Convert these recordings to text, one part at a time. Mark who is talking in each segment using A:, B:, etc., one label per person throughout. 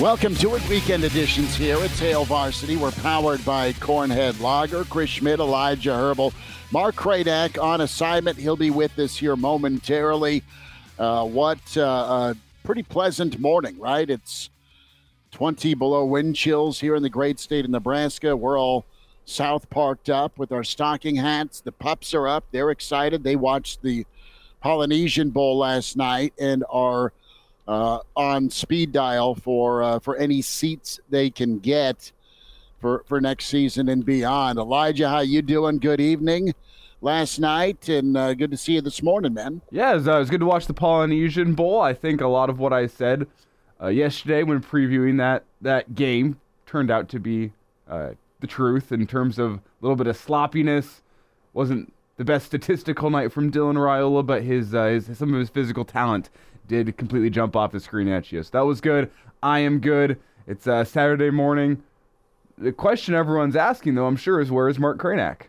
A: Welcome to it. Weekend editions here at Hail Varsity. We're powered by Cornhead Lager, Chris Schmidt, Elijah Herbel, Mark Kraynak on assignment. He'll be with us here momentarily. Uh, what uh, a pretty pleasant morning, right? It's 20 below wind chills here in the great state of Nebraska. We're all south parked up with our stocking hats. The pups are up. They're excited. They watched the Polynesian Bowl last night and are uh, on speed dial for uh, for any seats they can get for for next season and beyond. Elijah, how you doing? Good evening. Last night and uh, good to see you this morning, man.
B: Yeah, it was, uh, it was good to watch the Polynesian Bowl. I think a lot of what I said uh, yesterday when previewing that that game turned out to be uh, the truth in terms of a little bit of sloppiness. wasn't the best statistical night from Dylan Raiola, but his, his some of his physical talent did completely jump off the screen at you. So that was good. I am good. It's uh, Saturday morning. The question everyone's asking, though, I'm sure, is where is Mark Kraynak?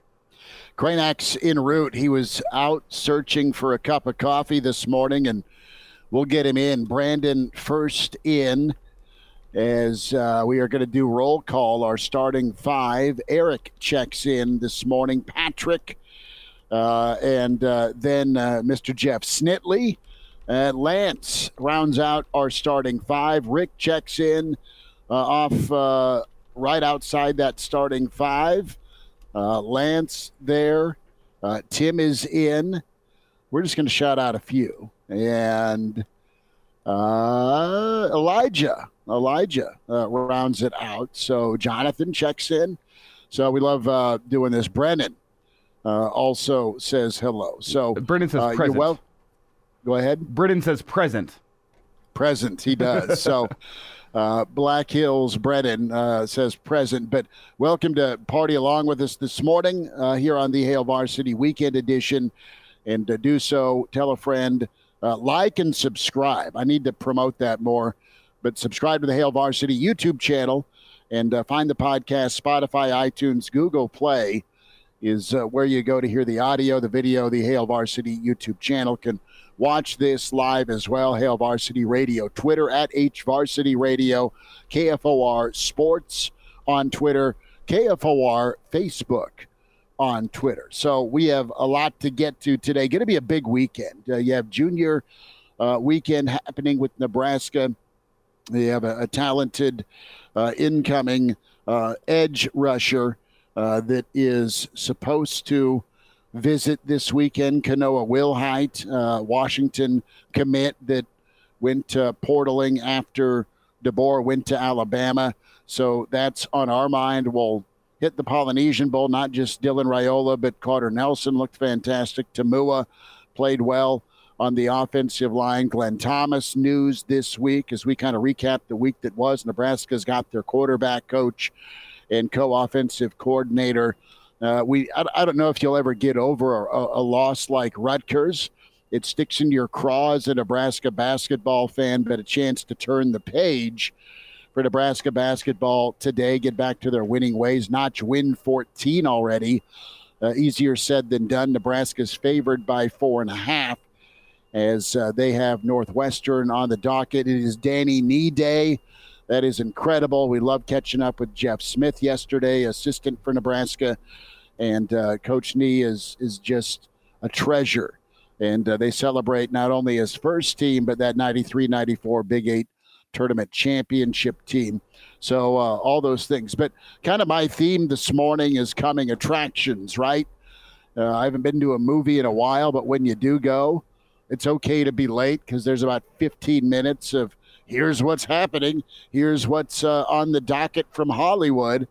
A: Kraynak's en route. He was out searching for a cup of coffee this morning, and we'll get him in. Brandon first in as uh, we are going to do roll call, our starting five. Eric checks in this morning. Patrick, uh, and uh, then uh, Mr. Jeff Snitley. Uh, Lance rounds out our starting five. Rick checks in uh, off uh, right outside that starting five. Uh, Lance there. Uh, Tim is in. We're just going to shout out a few. And uh, Elijah. Elijah rounds it out. So Jonathan checks in. So we love doing this. Brennan also says hello. So
B: Brennan says present.
A: well. Go ahead.
B: Britton says present.
A: Present, he does. so uh, Black Hills Brennan uh, says present. But welcome to party along with us this morning uh, here on the Hail Varsity Weekend Edition. And to do so, tell a friend, uh, like and subscribe. I need to promote that more. But subscribe to the Hail Varsity YouTube channel and uh, find the podcast Spotify, iTunes, Google Play is uh, where you go to hear the audio, the video, the Hail Varsity YouTube channel can watch this live as well. Hail Varsity Radio, Twitter at H Varsity Radio, KFOR Sports on Twitter, KFOR Facebook on Twitter. So we have a lot to get to today. Going to be a big weekend. Uh, you have junior uh, weekend happening with Nebraska. You have a, a talented uh, incoming uh, edge rusher uh, that is supposed to visit this weekend. Kanoa Wilhite, uh, Washington commit that went uh, portaling after DeBoer went to Alabama. So that's on our mind. We'll hit the Polynesian Bowl, not just Dylan Raiola, but Carter Nelson looked fantastic. Tamua played well on the offensive line. Glenn Thomas news this week as we kind of recap the week that was. Nebraska's got their quarterback coach and co offensive coordinator uh, we I, I, don't know if you'll ever get over a, a, loss like Rutgers. It sticks in your craw as a Nebraska basketball fan, but a chance to turn the page for Nebraska basketball today, get back to their winning ways. Notch win 14 already. Uh, easier said than done. Nebraska's favored by four and a half as uh, they have Northwestern on the docket. It is Danny Nee Day. That is incredible. We love catching up with Jeff Smith yesterday, assistant for Nebraska and uh, Coach Nee is is just a treasure. And uh, they celebrate not only his first team, but that 93 94 Big Eight tournament championship team. So, uh, all those things. But kind of my theme this morning is coming attractions, right? Uh, I haven't been to a movie in a while, but when you do go, it's okay to be late because there's about 15 minutes of here's what's happening, here's what's uh, on the docket from Hollywood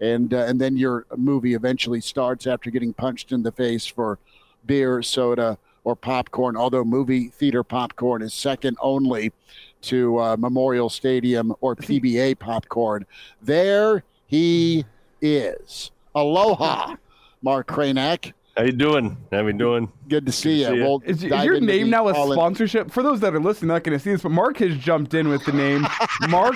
A: and uh, and then your movie eventually starts after getting punched in the face for beer, soda, or popcorn. Although movie theater popcorn is second only to uh, Memorial Stadium or PBA popcorn. There he is. Aloha, Mark Kraynak.
C: How you doing? How we doing?
A: Good to see you.
C: see ya.
A: We'll
B: Is, is your name now a
A: call-in-
B: sponsorship? For those that are listening, not going to see this, but Mark has jumped in with the name Mark,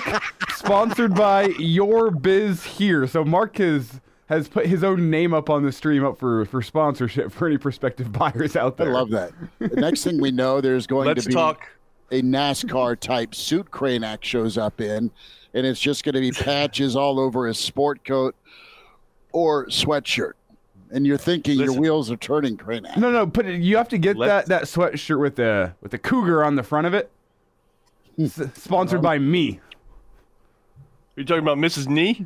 B: sponsored by Your Biz Here. So Mark has has put his own name up on the stream up for for sponsorship for any prospective buyers out there.
A: I love that. The next thing we know, there's going
C: Let's
A: to be
C: talk.
A: a NASCAR type suit Kraynak shows up in, and it's just going to be patches all over his sport coat or sweatshirt. And you're thinking your wheels are turning, Kraynak.
B: No, no, put it. You have to get
C: Let's-
B: that that sweatshirt with the with the cougar on the front of it. S- sponsored by me.
C: Are you talking about Mrs. Knee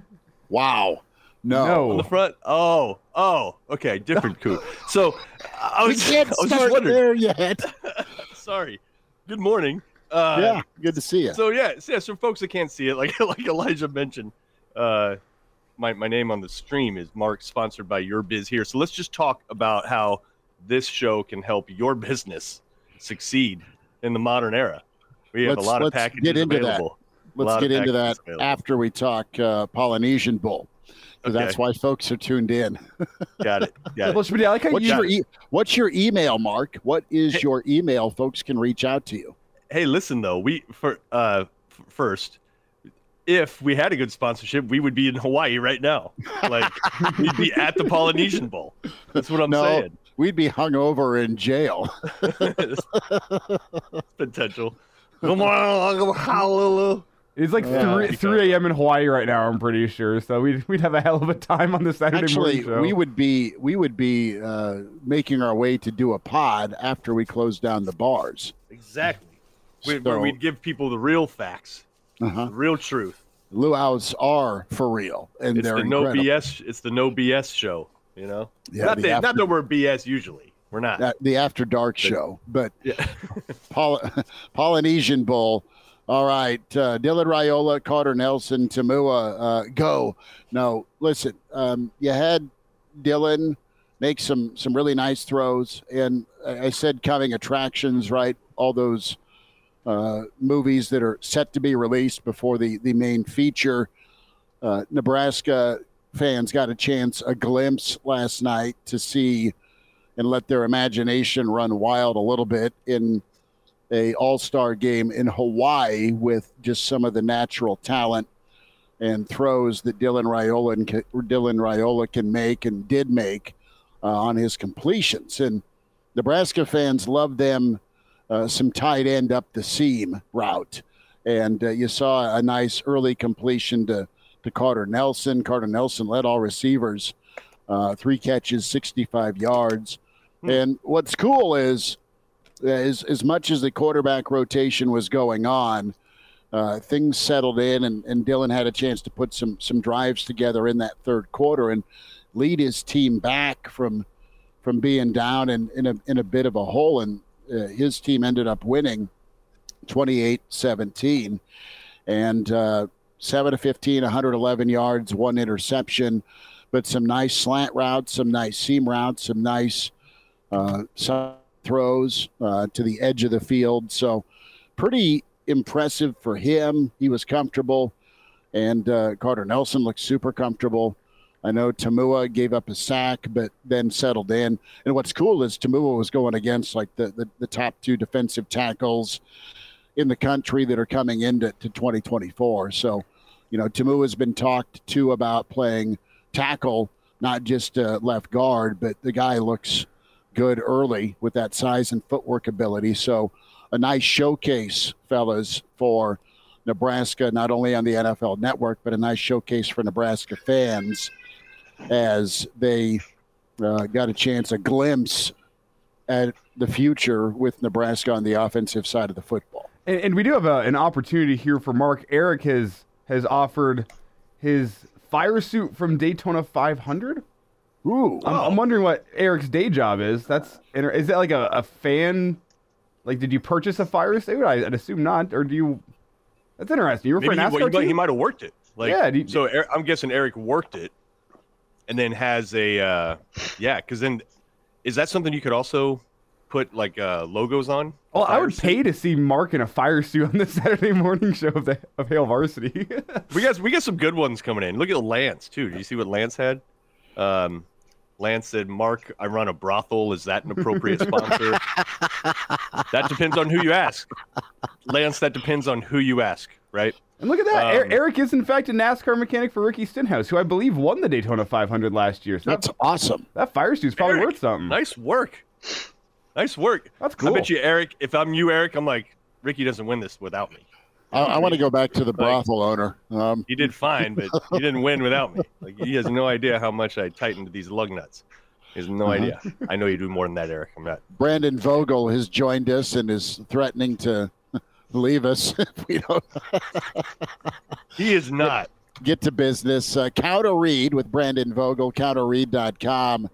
A: Wow. No.
B: No.
C: on the front? Oh, oh, okay, different coup. So I
A: We
C: was,
A: can't
C: I was
A: start
C: just wondering.
A: there yet.
C: Sorry. Good morning. Uh,
A: yeah, good to see you.
C: So yeah, so, yeah. So folks that can't see it, like like Elijah mentioned, uh, my my name on the stream is Mark, sponsored by Your Biz Here. So let's just talk about how this show can help your business succeed in the modern era. We have
A: Let's-
C: a lot of packages
A: get into
C: available. A
A: Let's get into that
C: available.
A: after we talk uh, Polynesian Bull. 'cause That's why folks are tuned in.
C: Got it. Got it.
B: Schmidty, like
A: What's
B: you.
A: your e- What's your email, Mark? What is your email? Folks can reach out to you.
C: Hey, listen though, we for uh f- first, if we had a good sponsorship, we would be in Hawaii right now. Like we'd be at the Polynesian Bowl. That's what I'm
A: no,
C: saying.
A: we'd be hung over in jail.
C: Potential. Come on, hallelujah.
B: It's like
A: Yeah.
B: three three a.m. in Hawaii right now. I'm pretty sure. So we'd we'd have a hell of a time on the Saturday
A: Actually,
B: morning show.
A: we would be we would be uh, making our way to do a pod after we close down the bars.
C: Exactly. We,
A: So-
C: We'd give people the real facts,
A: Uh-huh.
C: real truth.
A: Luau's are for real, and
C: It's
A: they're
C: the no
A: incredible.
C: BS. It's the no BS show. You know,
A: Yeah,
C: not
A: the
C: that
A: after-
C: not that we're BS usually. We're not.
A: that- the After Dark show. But
C: Yeah.
A: Poly- Polynesian Bull. All right, uh, Dylan Raiola, Carter Nelson, Tamua, uh, go. No, listen, um, you had Dylan make some some really nice throws, and I said coming attractions, right? All those uh, movies that are set to be released before the the main feature. Uh, Nebraska fans got a chance, a glimpse last night to see and let their imagination run wild a little bit in a all-star game in Hawaii with just some of the natural talent and throws that Dylan Raiola and Dylan Raiola can make and did make uh, on his completions. And Nebraska fans love them uh, some tight end up the seam route. And uh, you saw a nice early completion to, to Carter Nelson. Carter Nelson led all receivers, uh, three catches, 65 yards. And what's cool is, is as much as the quarterback rotation was going on, uh, things settled in, and, and Dylan had a chance to put some some drives together in that third quarter and lead his team back from from being down in, in a in a bit of a hole, and uh, his team ended up winning 28-17, and uh, seven to 15, 111 yards, one interception, but some nice slant routes, some nice seam routes, some nice uh, throws uh, to the edge of the field. So pretty impressive for him. He was comfortable, and uh, Carter Nelson looked super comfortable. I know Tamua gave up a sack, but then settled in. And what's cool is Tamua was going against like the, the, the top two defensive tackles in the country that are coming into to 2024. So, you know, Tamua's been talked to about playing tackle, not just uh, left guard, but the guy looks good early with that size and footwork ability. So, a nice showcase, fellas, for Nebraska, not only on the NFL network, but a nice showcase for Nebraska fans as they uh, got a chance, a glimpse at the future with Nebraska on the offensive side of the football.
B: And, and we do have a, an opportunity here for Mark. Eric has has offered his fire suit from Daytona 500.
A: Ooh,
B: I'm, I'm wondering what Eric's day job is. That's is that like a, a fan? Like, did you purchase a fire suit? I, I'd assume not. Or do you? That's interesting. You were for
C: Maybe
B: a
C: he,
B: NASCAR
C: well, he, might,
B: team?
C: he might have worked it. Like,
B: Yeah, you-
C: so Er- I'm guessing Eric worked it, and then has a uh, yeah. Because then, is that something you could also put like uh, logos on? A
B: Well, I would
C: suit?
B: pay to see Mark in a fire suit on the Saturday morning show of the of Hail Varsity.
C: We got we got some good ones coming in. Look at Lance too. Did you see what Lance had? Um, Lance said, "Mark, I run a brothel. Is that an appropriate sponsor?" that depends on who you ask. Lance, that depends on who you ask, right?
B: And look at that. Er-
C: Um,
B: Eric is, in fact, a NASCAR mechanic for Ricky Stenhouse, who I believe won the Daytona 500 last year. So
A: That's
B: that,
A: awesome.
B: that fire suit's probably
C: Eric,
B: worth something.
C: Nice work. Nice work.
B: That's cool.
C: I bet you, Eric. If I'm you, Eric, I'm like Ricky doesn't win this without me.
A: I, I want to go back to the brothel owner. Um,
C: He did fine, but he didn't win without me. Like he has no idea how much I tightened these lug nuts. He has no idea. I know you do more than that, Eric. I'm not.
A: Brandon Vogel has joined us and is threatening to leave us if we don't
C: He is not.
A: get to business. Uh, Counter Read with Brandon Vogel, counterread.com.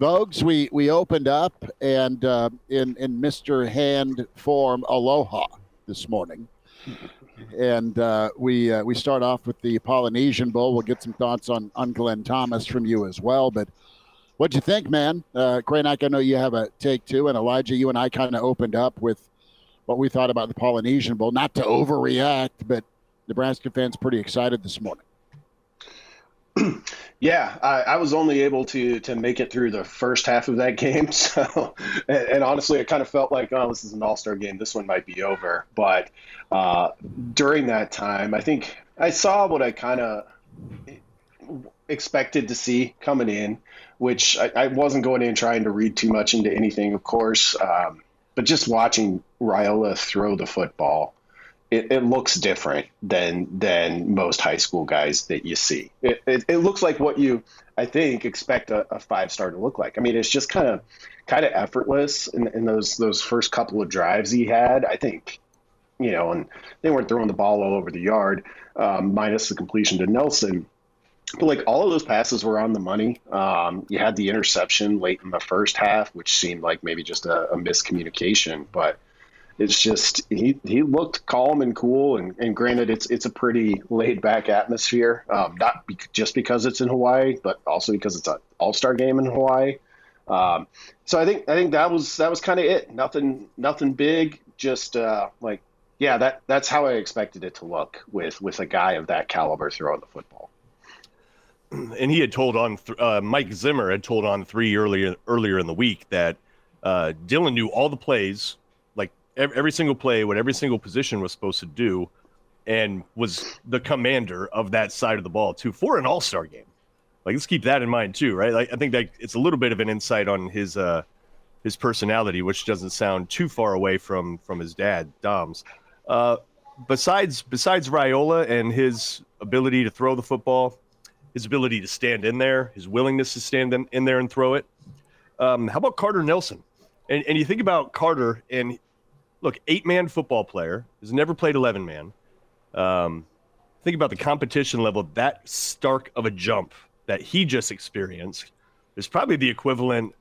A: Vogues, we, we opened up and uh, in, in Mr. Hand form, aloha this morning. And uh, we uh, we start off with the Polynesian Bowl. We'll get some thoughts on, on Glenn Thomas from you as well. But what'd you think, man? Uh, I know you have a take too. And Elijah, you and I kind of opened up with what we thought about the Polynesian Bowl. Not to overreact, but Nebraska fans pretty excited this morning.
D: Yeah, I, I was only able to to make it through the first half of that game. So, and, and honestly, it kind of felt like, oh, this is an All Star game. This one might be over. But uh, during that time, I think I saw what I kind of expected to see coming in, which I, I wasn't going in trying to read too much into anything, of course. Um, but just watching Raiola throw the football it, it looks different than than most high school guys that you see. It, it, it looks like what you I think expect a, a five star to look like. I mean, it's just kind of kind of effortless in, in those those first couple of drives he had. I think you know, and they weren't throwing the ball all over the yard, um, minus the completion to Nelson. But like all of those passes were on the money. Um, you had the interception late in the first half, which seemed like maybe just a, a miscommunication, but it's just he he looked calm and cool and, and granted it's it's a pretty laid back atmosphere um, not be, just because it's in Hawaii but also because it's an all star game in Hawaii. Um, so I think I think that was that was kind of it. Nothing nothing big just uh, like yeah that that's how I expected it to look with with a guy of that caliber throwing the football
C: and he had told on th- uh, Mike Zimmer had told on three earlier earlier in the week that uh, Dylan knew all the plays, like ev- every single play, what every single position was supposed to do, and was the commander of that side of the ball too for an All Star game. Like let's keep that in mind too, right? Like, I think that it's a little bit of an insight on his uh, his personality, which doesn't sound too far away from from his dad, Dom's. Uh, besides besides Raiola and his ability to throw the football, his ability to stand in there, his willingness to stand in, in there and throw it. Um, how about Carter Nelson? And, and you think about Carter, and look, eight man football player, has never played 11 man. Um, think about the competition level, that stark of a jump that he just experienced is probably the equivalent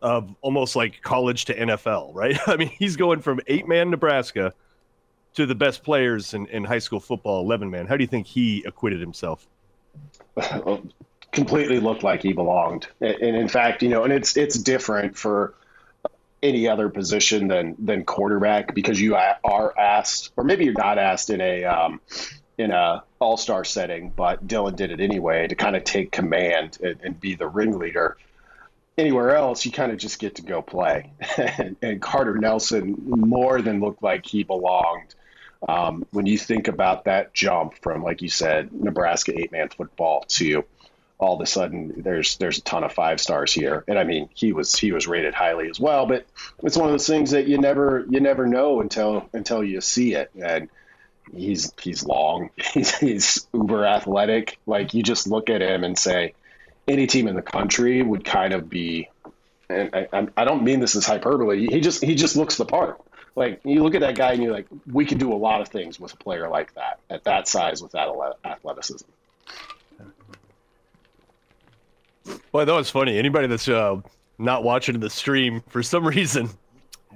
C: of almost like college to NFL, right? I mean, he's going from eight man Nebraska to the best players in, in high school football, 11 man. How do you think he acquitted himself?
D: completely looked like he belonged. And in fact, you know, and it's it's different for any other position than than quarterback because you are asked, or maybe you're not asked in a um, in a all star setting, but Dylan did it anyway to kind of take command and, and be the ringleader. Anywhere else, you kind of just get to go play. and, and Carter Nelson more than looked like he belonged. Um, when you think about that jump from, like you said, Nebraska eight man football to all of a sudden there's there's a ton of five stars here. And i mean he was he was rated highly as well but it's one of those things that you never you never know until until you see it. And he's he's long he's, he's uber athletic. Like you just look at him and say any team in the country would kind of be and I, I don't mean this as hyperbole. He just he just looks the part like you look at that guy and you're like we could do a lot of things with a player like that at that size with that athleticism
C: Well, that was funny. Anybody that's uh, not watching the stream for some reason,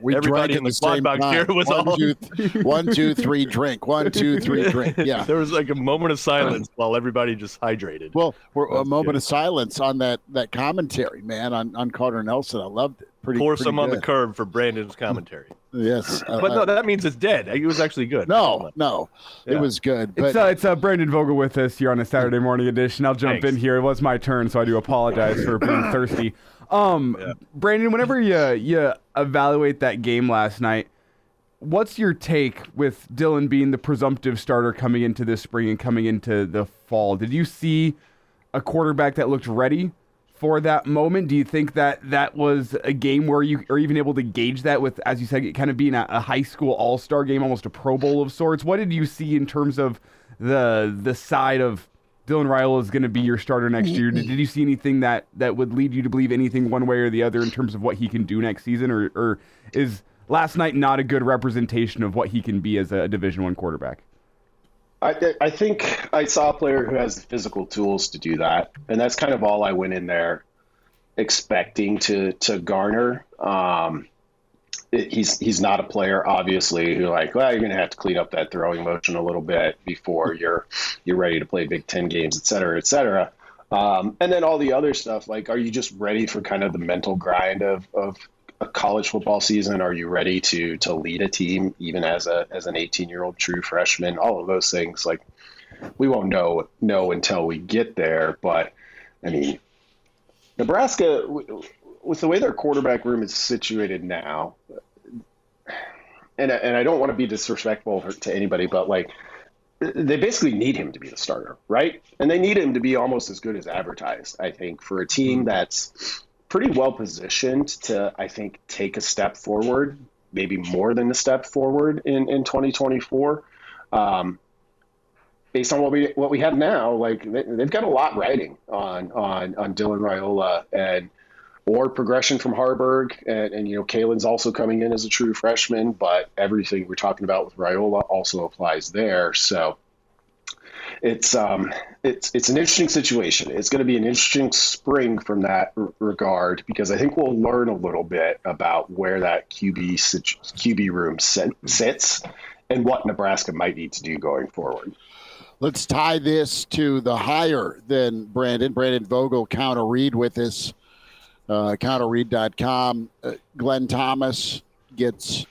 A: We
C: Everybody
A: drank
C: in the
A: at
C: quad
A: same
C: box
A: time.
C: here was
A: one,
C: all-
A: two, th- one, two, three, drink. One, two, three, drink. Yeah.
C: there was like a moment of silence while everybody just hydrated.
A: Well, we're, a moment
C: good.
A: of silence on that that commentary, man, on, on Carter Nelson. I loved it. Pretty
C: Pour
A: pretty
C: some on the curb for Brandon's commentary.
A: Yes, uh,
C: But no, that means it's dead. It was actually good.
A: no, no, it was good. But
B: It's uh, it's uh, Brandon Vogel with us here on a Saturday morning edition. I'll jump
C: Thanks.
B: in here. It was my turn, so I do apologize for being thirsty. Um, Brandon, whenever you you evaluate that game last night, what's your take with Dylan being the presumptive starter coming into this spring and coming into the fall? Did you see a quarterback that looked ready for that moment? Do you think that that was a game where you are even able to gauge that with, as you said, it kind of being a, a high school all star game, almost a Pro Bowl of sorts? What did you see in terms of the the side of Dylan Ryle is going to be your starter next year? Did, did you see anything that that would lead you to believe anything one way or the other in terms of what he can do next season, or, or is last night not a good representation of what he can be as a Division One quarterback?
D: I, I think I saw a player who has the physical tools to do that, and that's kind of all I went in there expecting to to garner. Um, it- he's he's not a player, obviously, who like, well, you're going to have to clean up that throwing motion a little bit before you're you're ready to play Big Ten games, et cetera, et cetera. Um, and then all the other stuff, like, are you just ready for kind of the mental grind of of a college football season? Are you ready to to lead a team even as a as an 18 year old true freshman? All of those things, like we won't know know until we get there. But I mean, Nebraska, with the way their quarterback room is situated now, and and I don't want to be disrespectful to anybody, but like they basically need him to be the starter, right? And they need him to be almost as good as advertised, I think, for a team hmm. that's pretty well positioned to, I think, take a step forward, maybe more than a step forward in, in 2024. Um, based on what we what we have now, like they, they've got a lot riding on on on Dylan Raiola and or progression from Haarberg, and, and you know Kaelin's also coming in as a true freshman, but everything we're talking about with Raiola also applies there. So it's um it's it's an interesting situation. It's going to be an interesting spring from that r- regard because I think we'll learn a little bit about where that QB situ- QB room sit, sits and what Nebraska might need to do going forward.
A: Let's tie this to the higher than Brandon. Brandon Vogel, counter read with us, uh, counterread.com. Uh, Glenn Thomas gets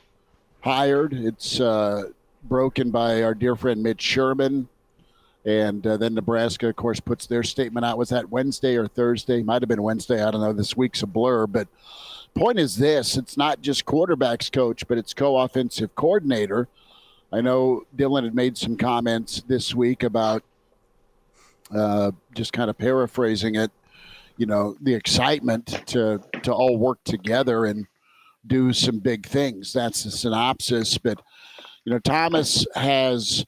A: hired. It's uh, broken by our dear friend Mitch Sherman. And uh, then Nebraska, of course, puts their statement out. Was that Wednesday or Thursday? Might have been Wednesday. I don't know. This week's a blur. But point is this it's not just quarterbacks coach, but it's co offensive coordinator. I know Dylan had made some comments this week about uh, just kind of paraphrasing it, you know, the excitement to to all work together and do some big things. That's the synopsis. But you know, Thomas has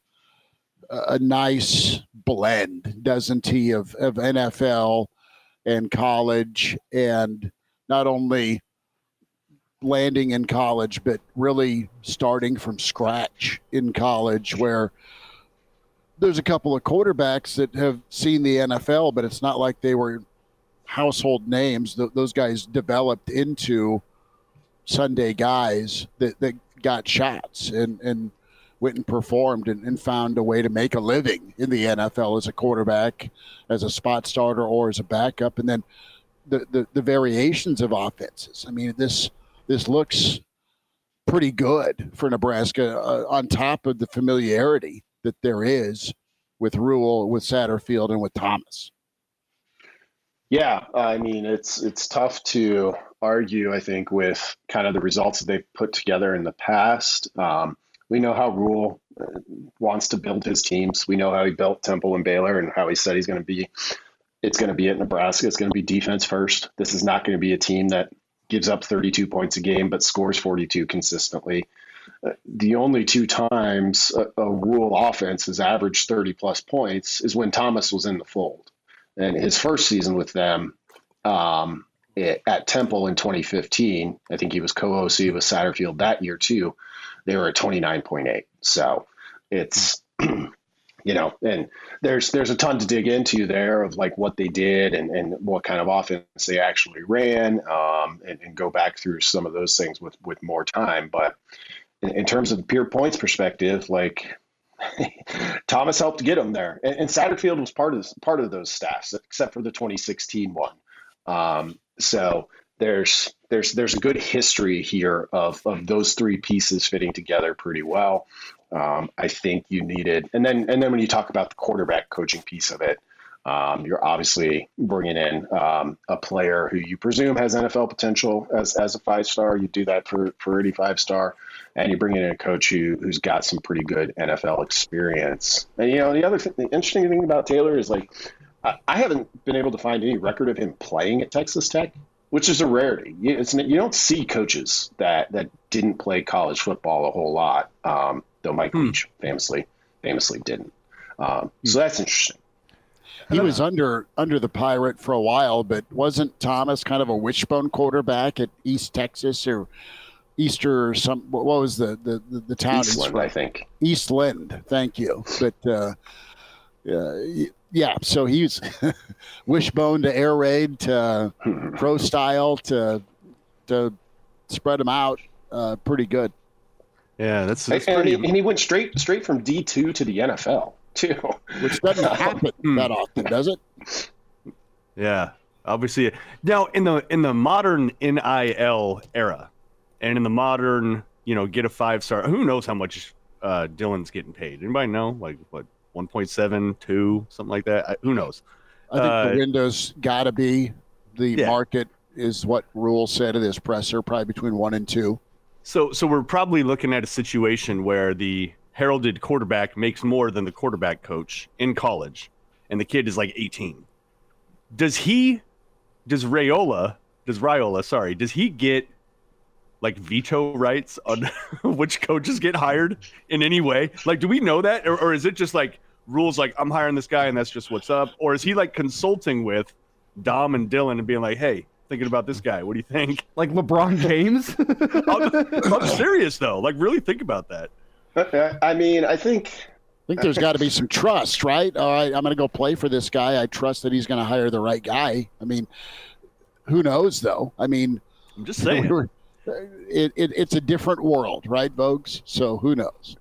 A: a, nice blend, doesn't he, of of NFL and college, and not only landing in college, but really starting from scratch in college, where there's a couple of quarterbacks that have seen the NFL, but it's not like they were household names. Th- those guys developed into Sunday guys that, that got shots and, and went and performed and, and found a way to make a living in the NFL as a quarterback, as a spot starter, or as a backup. And then the, the, the variations of offenses. I mean, this this looks pretty good for Nebraska uh, on top of the familiarity that there is with Rhule, with Satterfield, and with Thomas.
D: Yeah, I mean it's it's tough to argue. I think with kind of the results that they've put together in the past. Um, we know how Rhule uh, wants to build his teams. We know how he built Temple and Baylor, and how he said he's going to be. It's going to be at Nebraska. It's going to be defense first. This is not going to be a team that gives up 32 points a game but scores 42 consistently. Uh, the only two times a, a Rhule offense has averaged 30 plus points is when Thomas was in the fold and his first season with them um, at Temple in 2015, I think he was co-OC with Satterfield that year too. They were at 29.8. So it's you know, and there's there's a ton to dig into there of like what they did and, and what kind of offense they actually ran, um, and, and go back through some of those things with with more time. But in, in terms of the pure points perspective, like Thomas helped get him there, and, and Satterfield was part of this, part of those staffs, except for the 2016 one. Um, so there's there's there's a good history here of of those three pieces fitting together pretty well. Um, I think you needed, and then and then when you talk about the quarterback coaching piece of it, um, you're obviously bringing in um, a player who you presume has NFL potential as, as a five star. You do that for for any five star, and you bring in a coach who who's got some pretty good NFL experience. And you know the other th- the interesting thing about Taylor is like I, I haven't been able to find any record of him playing at Texas Tech, which is a rarity. You, you don't see coaches that that didn't play college football a whole lot. Um, though Mike hmm. Leach famously famously didn't. Um, hmm. So that's interesting.
A: He was under under the pirate for a while, but wasn't Thomas kind of a wishbone quarterback at East Texas or Easter or some? What was the the the, the town?
D: Eastland, I think.
A: Eastland. Thank you. But uh, uh, yeah, so he's wishbone to air raid to pro style to to spread them out uh, pretty good.
C: Yeah, that's, that's
D: and,
C: pretty...
D: and, he, and he went straight straight from D two to the NFL too,
A: which doesn't happen hmm. that often, does it?
C: Yeah, obviously. Now in the in the modern NIL era, and in the modern, you know, get a five star. Who knows how much uh, Dylan's getting paid? Anybody know? Like what, one point seven, two, something like that? I, who knows?
A: I think uh, the window's got to be the yeah. market is what Rhule said of this presser, probably between one and two.
C: So, so we're probably looking at a situation where the heralded quarterback makes more than the quarterback coach in college, and the kid is like 18. Does he, does Raiola, does Raiola, sorry, does he get like veto rights on which coaches get hired in any way? Like, do we know that? Or, or is it just like rules like I'm hiring this guy and that's just what's up? Or is he like consulting with Dom and Dylan and being like, hey, thinking about this guy. What do you think?
B: Like LeBron James?
C: I'm, I'm, serious though. Like, really think about that.
D: I mean, I think.
A: I think there's got to be some trust, right? All right, I'm going to go play for this guy. I trust that he's going to hire the right guy. I mean, who knows though? I mean,
C: I'm just saying.
A: It, it, it's a different world, right, Vogues? So who knows?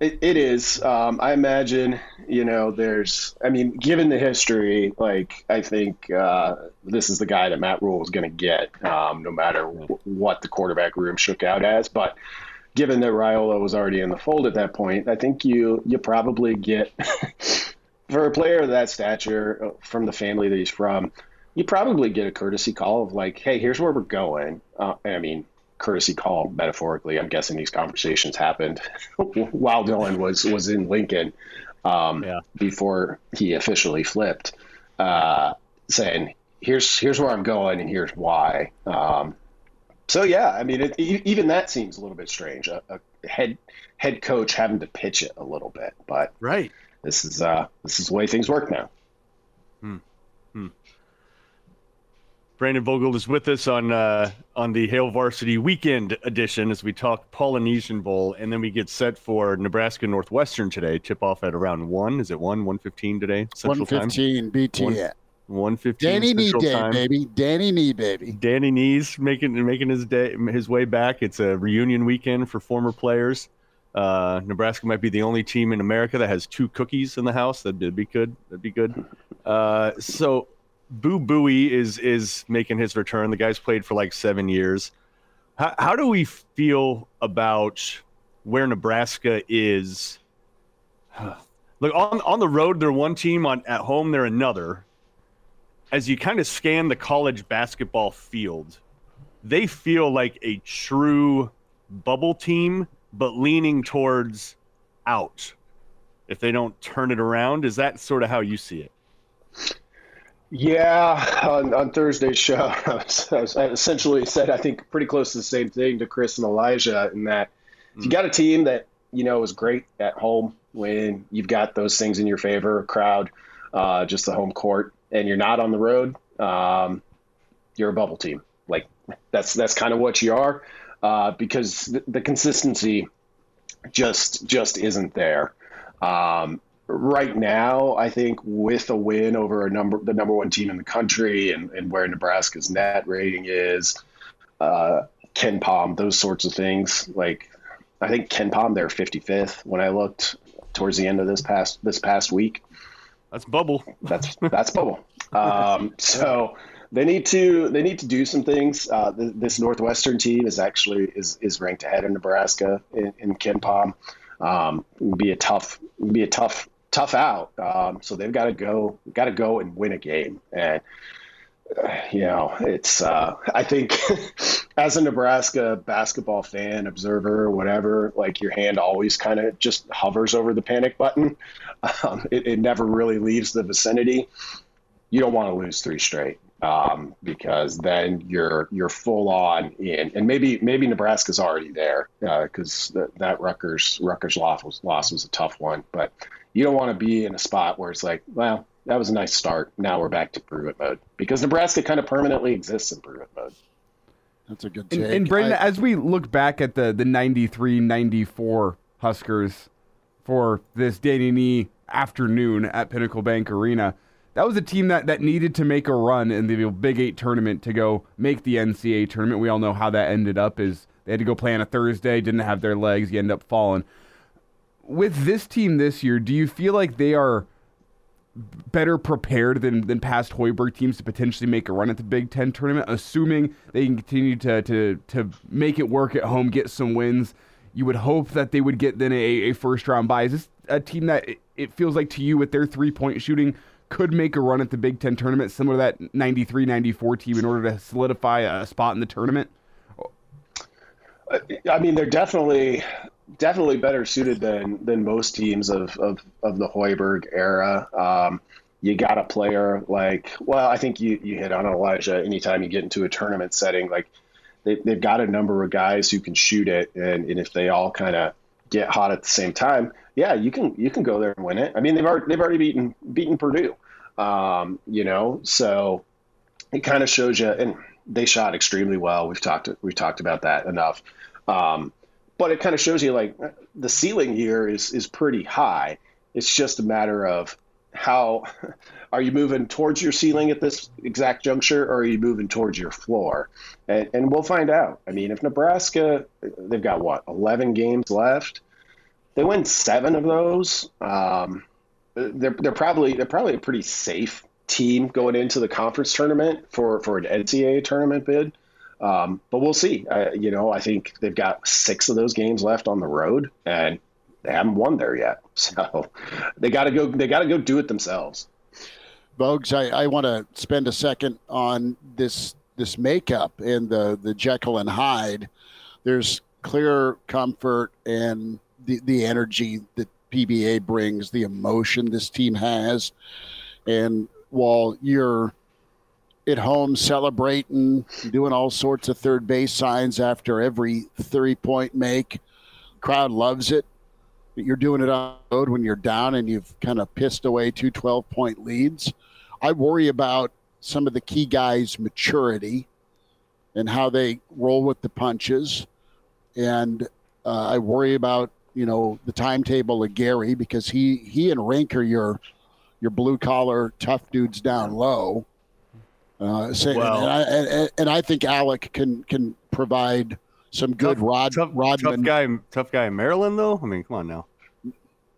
D: It, it is. Um, I imagine, you know, there's, I mean, given the history, like, I think uh, this is the guy that Matt Rhule is going to get, um, no matter w- what the quarterback room shook out as. But given that Raiola was already in the fold at that point, I think you you probably get for a player of that stature uh, from the family that he's from, you probably get a courtesy call of like, hey, here's where we're going. Uh, I mean, courtesy call metaphorically. I'm guessing these conversations happened while Dylan was was in Lincoln um, yeah. before he officially flipped, uh, saying, "Here's here's where I'm going and here's why." Um, so yeah, I mean, it, even that seems a little bit strange. A, a, head head coach having to pitch it a little bit, but
C: right.
D: This is uh, this is the way things work now.
C: Hmm. Hmm. Brandon Vogel is with us on uh, on the Hail Varsity Weekend edition as we talk Polynesian Bowl, and then we get set for Nebraska Northwestern today. Tip off at around one. Is it one one fifteen today?
A: Central one fifteen BT. One,
C: one fifteen.
A: Danny Nee Day, time. baby. Danny Nee, baby.
C: Danny Nee's making making his day his way back. It's a reunion weekend for former players. Uh, Nebraska might be the only team in America that has two cookies in the house. That'd be good. That'd be good. Uh, so Boo Buie is is making his return. The guy's played for like seven years. How, how do we feel about where Nebraska is? Look on on the road, they're one team. On at home, they're another as you kind of scan the college basketball field, they feel like a true bubble team, but leaning towards out. If they don't turn it around, is that sort of how you see it?
D: Yeah, on, on Thursday's show, I, was, I, was, I, essentially said I think pretty close to the same thing to Chris and Elijah in that mm. you got a team that you know is great at home when you've got those things in your favor, crowd, uh, just the home court, and you're not on the road, um, you're a bubble team. Like that's that's kind of what you are, uh, because the, the, consistency just just isn't there. Um, right now, I think with a win over a number the number one team in the country and, and where Nebraska's net rating is, uh, KenPom, those sorts of things. Like I think KenPom they're 55th when I looked towards the end of this past this past week.
C: That's bubble.
D: That's that's bubble. Um, so they need to they need to do some things. Uh, th- this Northwestern team is actually is is ranked ahead of Nebraska in, in KenPom. Um, be a tough be a tough tough out. Um, so they've got to go got to go and win a game. And you know, it's uh, I think as a Nebraska basketball fan, observer, whatever, like your hand always kind of just hovers over the panic button. Um, it, it never really leaves the vicinity. You don't want to lose three straight um, because then you're you're full on in, and maybe maybe Nebraska's already there because uh, that, that Rutgers Rutgers loss was loss was a tough one, but you don't want to be in a spot where it's like, well, that was a nice start. Now we're back to prove it mode because Nebraska kind of permanently exists in prove it mode.
A: That's a good take.
B: And, and Brandon, I, as we look back at the the 93 94 Huskers for this Danny Nee afternoon at Pinnacle Bank Arena, that was a team that, that needed to make a run in the Big Eight tournament to go make the NCAA tournament. We all know how that ended up is they had to go play on a Thursday, didn't have their legs, you end up falling. With this team this year, do you feel like they are better prepared than, than past Hoiberg teams to potentially make a run at the Big Ten tournament, assuming they can continue to, to, to make it work at home, get some wins? You would hope that they would get then a, a first round bye. Is this a team that it, it feels like to you with their three point shooting could make a run at the Big Ten tournament, similar to that 93 94 team, in order to solidify a spot in the tournament?
D: I mean, they're definitely definitely better suited than than most teams of of, of the Hoiberg era. Um, you got a player like, well, I think you, you hit on Elijah. Anytime you get into a tournament setting, like they, they've got a number of guys who can shoot it, and, and if they all kind of get hot at the same time, yeah, you can you can go there and win it. I mean, they've already they've already beaten beaten Purdue, um, you know, so it kind of shows you. And they shot extremely well. We've talked we've talked about that enough, um, but it kind of shows you like the ceiling here is is pretty high. It's just a matter of how are you moving towards your ceiling at this exact juncture or are you moving towards your floor and, and we'll find out i mean if nebraska they've got what 11 games left they win seven of those. Um, they're they're probably they're probably a pretty safe team going into the conference tournament for for an NCAA tournament bid. Um, but we'll see. Uh, you know, I think they've got six of those games left on the road, and they haven't won there yet. So they got to go. They got to go do it themselves.
A: Vogues, I, I want to spend a second on this this makeup and the the Jekyll and Hyde. There's clear comfort and the, the energy that PBA brings, the emotion this team has. And while you're at home celebrating, doing all sorts of third base signs after every three point make, crowd loves it. But you're doing it on road when you're down and you've kind of pissed away two 12 point leads. I worry about some of the key guys' maturity and how they roll with the punches. And uh, I worry about you know the timetable of Gary because he he and Rienk are your your blue collar tough dudes down low. Uh, so, well, and, I, and, and, I think Allick can can provide some good tough, rod
C: tough,
A: Rodman.
C: Tough guy, tough guy in Maryland though. I mean, come on now,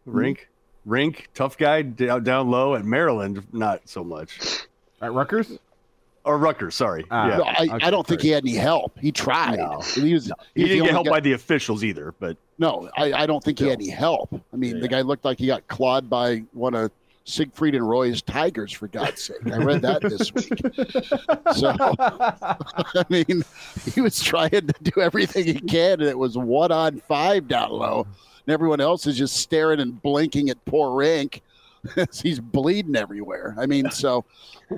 C: Rienk, mm-hmm. Rienk, tough guy down, down low at Maryland, not so much.
B: At Rutgers,
C: or Rutgers, sorry. Uh, yeah.
A: No, I, okay, I, don't think he had any help. He tried.
C: No. He, was, no. he, he didn't get help guy. by the officials either. But
A: no, I, I don't think he had any help. I mean, yeah, the guy looked like he got clawed by one of Siegfried and Roy's tigers, for God's sake. I read that this week. so, I mean, he was trying to do everything he can, and it was one on five down low. And everyone else is just staring and blinking at poor Rienk as he's bleeding everywhere. I mean, so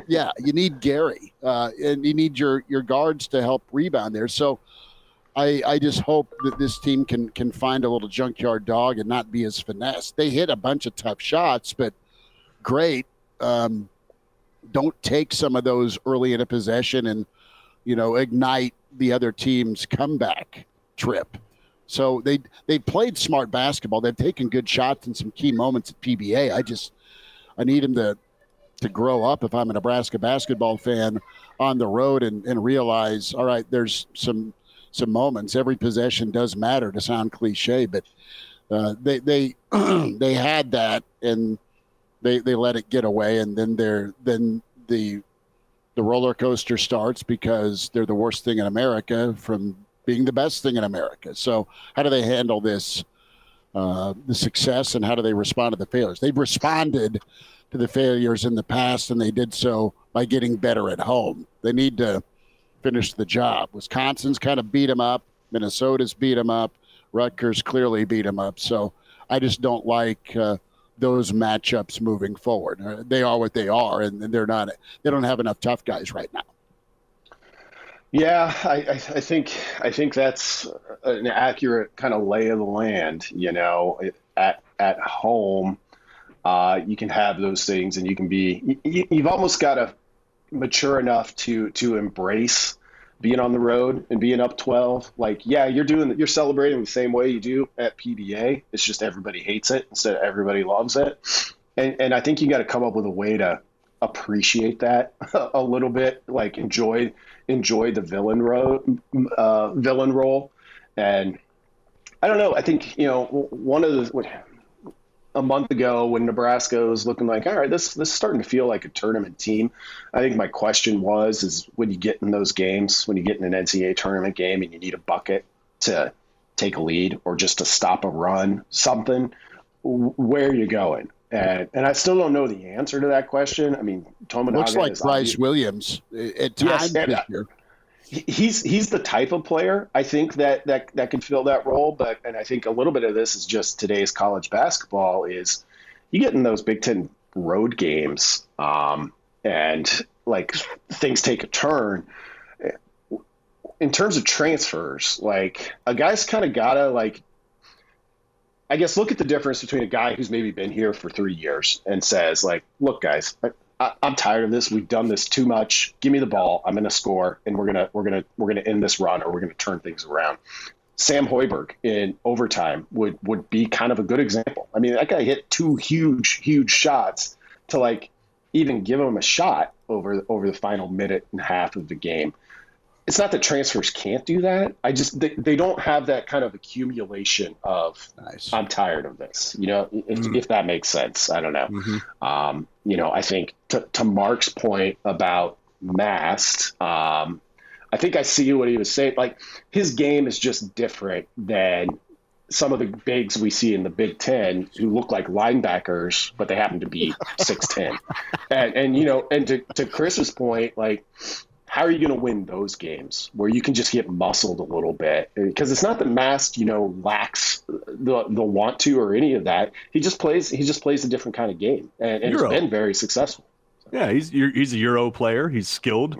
A: yeah, you need Gary, uh, and you need your your guards to help rebound there. So I I just hope that this team can can find a little junkyard dog and not be as finesse. They hit a bunch of tough shots, but great. Um, don't take some of those early in a possession and you know ignite the other team's comeback trip. So they they played smart basketball. They've taken good shots in some key moments at PBA. I just I need him to to grow up if I'm a Nebraska basketball fan on the road and, and realize, all right, there's some some moments. Every possession does matter to sound cliche, but uh, they they they had that and they they let it get away, and then they're then the the roller coaster starts because they're the worst thing in America from being the best thing in America. So, how do they handle this, uh, the success, and how do they respond to the failures? They've responded to the failures in the past, and they did so by getting better at home. They need to finish the job. Wisconsin's kind of beat them up. Minnesota's beat them up. Rutgers clearly beat them up. So I just don't like uh, those matchups moving forward. Uh, they are what they are, and they're not. They don't have enough tough guys right now.
D: Yeah, I, I, think I think that's an accurate kind of lay of the land. You know, at at home, uh, you can have those things, and you can be. You, you've almost got to mature enough to to embrace being on the road and being up 12 like yeah you're doing you're celebrating the same way you do at pba it's just everybody hates it instead of everybody loves it. And and i think you got to come up with a way to appreciate that a little bit like enjoy enjoy the villain role uh, villain role. And i don't know i think you know one of the a month ago when Nebraska was looking like, all right, this this is starting to feel like a tournament team. I think my question was, is when you get in those games, when you get in an NCAA tournament game and you need a bucket to take a lead or just to stop a run, something, where are you going? And, and I still don't know the answer to that question. I mean, Tominaga
A: looks like Brice Williams eh, at times yes, this uh, year
D: he's he's the type of player I think that that that can fill that role. But and I think a little bit of this is just today's college basketball is you get in those Big Ten road games, um, and like things take a turn. In terms of transfers, like a guy's kind of gotta like I guess look at the difference between a guy who's maybe been here for three years and says, like, look, guys, I, am tired of this. We've done this too much. Give me the ball. I'm going to score, and we're gonna we're gonna we're gonna end this run, or we're gonna turn things around. Sam Hoiberg in overtime would would be kind of a good example. I mean, that guy hit two huge huge shots to like even give him a shot over over the final minute and a half of the game it's not that transfers can't do that. I just they, they don't have that kind of accumulation of nice. I'm tired of this. You know, if, mm. if that makes sense. I don't know. Mm-hmm. Um, you know, I think to, to Mark's point about Mast, um, I think I see what he was saying. Like his game is just different than some of the bigs we see in the Big Ten who look like linebackers, but they happen to be six ten. And and you know, and to to Chris's point, like how are you going to win those games where you can just get muscled a little bit? Because it's not that Mast, you know, lacks the the want to or any of that. He just plays he just plays a different kind of game, and, and it's been very successful.
C: Yeah, he's he's a Euro player. He's skilled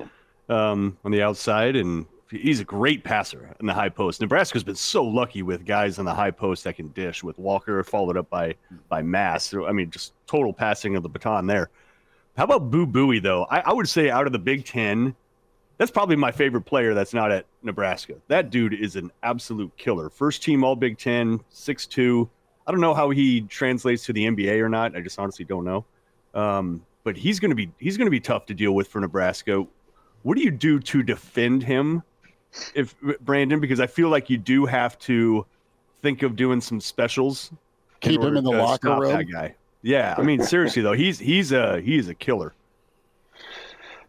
C: um, on the outside, and he's a great passer in the high post. Nebraska's been so lucky with guys in the high post that can dish. With Walker followed up by by Mast, I mean, just total passing of the baton there. How about Boo Buie though? I, I would say out of the Big Ten that's probably my favorite player that's not at Nebraska. That dude is an absolute killer. First team All Big Ten, six two. I don't know how he translates to the NBA or not. I just honestly don't know. Um, but he's gonna be he's gonna be tough to deal with for Nebraska. What do you do to defend him, if Brandon? Because I feel like you do have to think of doing some specials.
A: Keep him in the locker room. That
C: guy. Yeah, I mean seriously though, he's he's a he's a killer.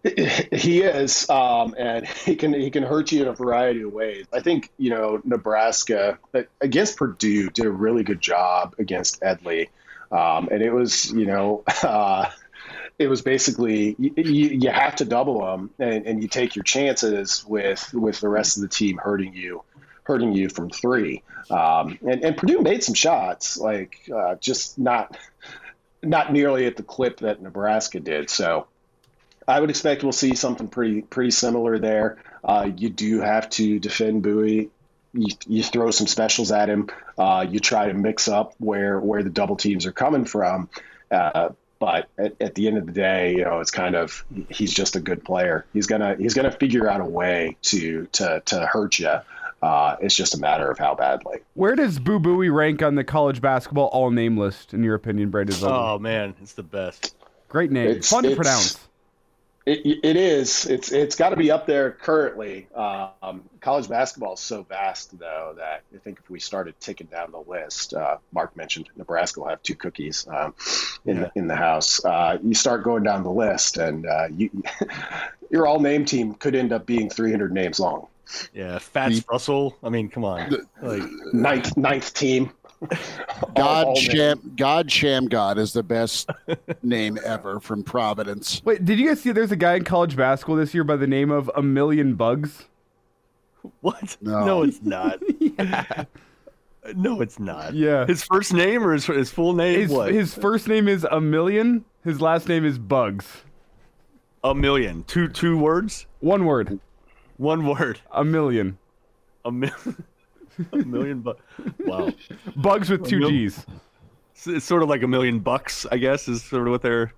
D: He is, um, and he can he can hurt you in a variety of ways. I think you know Nebraska against Purdue did a really good job against Edey, um, and it was you know uh, it was basically you, you, have to double them and, and you take your chances with with the rest of the team hurting you hurting you from three. Um, and, and Purdue made some shots, like uh, just not not nearly at the clip that Nebraska did. So I would expect we'll see something pretty pretty similar there. Uh, you do have to defend Buie. You, you throw some specials at him. Uh, you try to mix up where where the double teams are coming from. Uh, but at, at, the end of the day, you know, it's kind of he's just a good player. He's gonna he's gonna figure out a way to to to hurt you. Uh, it's just a matter of how badly.
B: Where does Boo Buie rank on the college basketball all name list, in your opinion, Brandon?
C: Oh man, it's the best.
B: Great name, it's, fun to pronounce.
D: It, it is. It's it's got to be up there currently. Um, college basketball is so vast, though, that I think if we started ticking down the list, uh, Mark mentioned Nebraska will have two cookies um, in yeah. the in the house. Uh, you start going down the list, and uh, you your all name team could end up being 300 names long.
C: Yeah, Fatts Russell. I mean, come on. Like,
D: Ninth ninth team.
A: God
D: all
A: Shammgod Sham God is the best name ever from Providence.
B: Wait, did you guys see there's a guy in college basketball this year by the name of A Million Bugs?
C: what?
A: No.
C: it's not. yeah. No, it's not.
B: Yeah.
C: His first name or his, his full name?
B: His,
C: what?
B: his first name is A Million. His last name is Bugs.
C: a million. Two two words.
B: One word.
C: One word.
B: A million.
C: A million. A million bucks. Wow.
B: Bugs with two
C: mil-
B: G's.
C: It's, it's sort of like a million bucks, I guess, is sort of what they're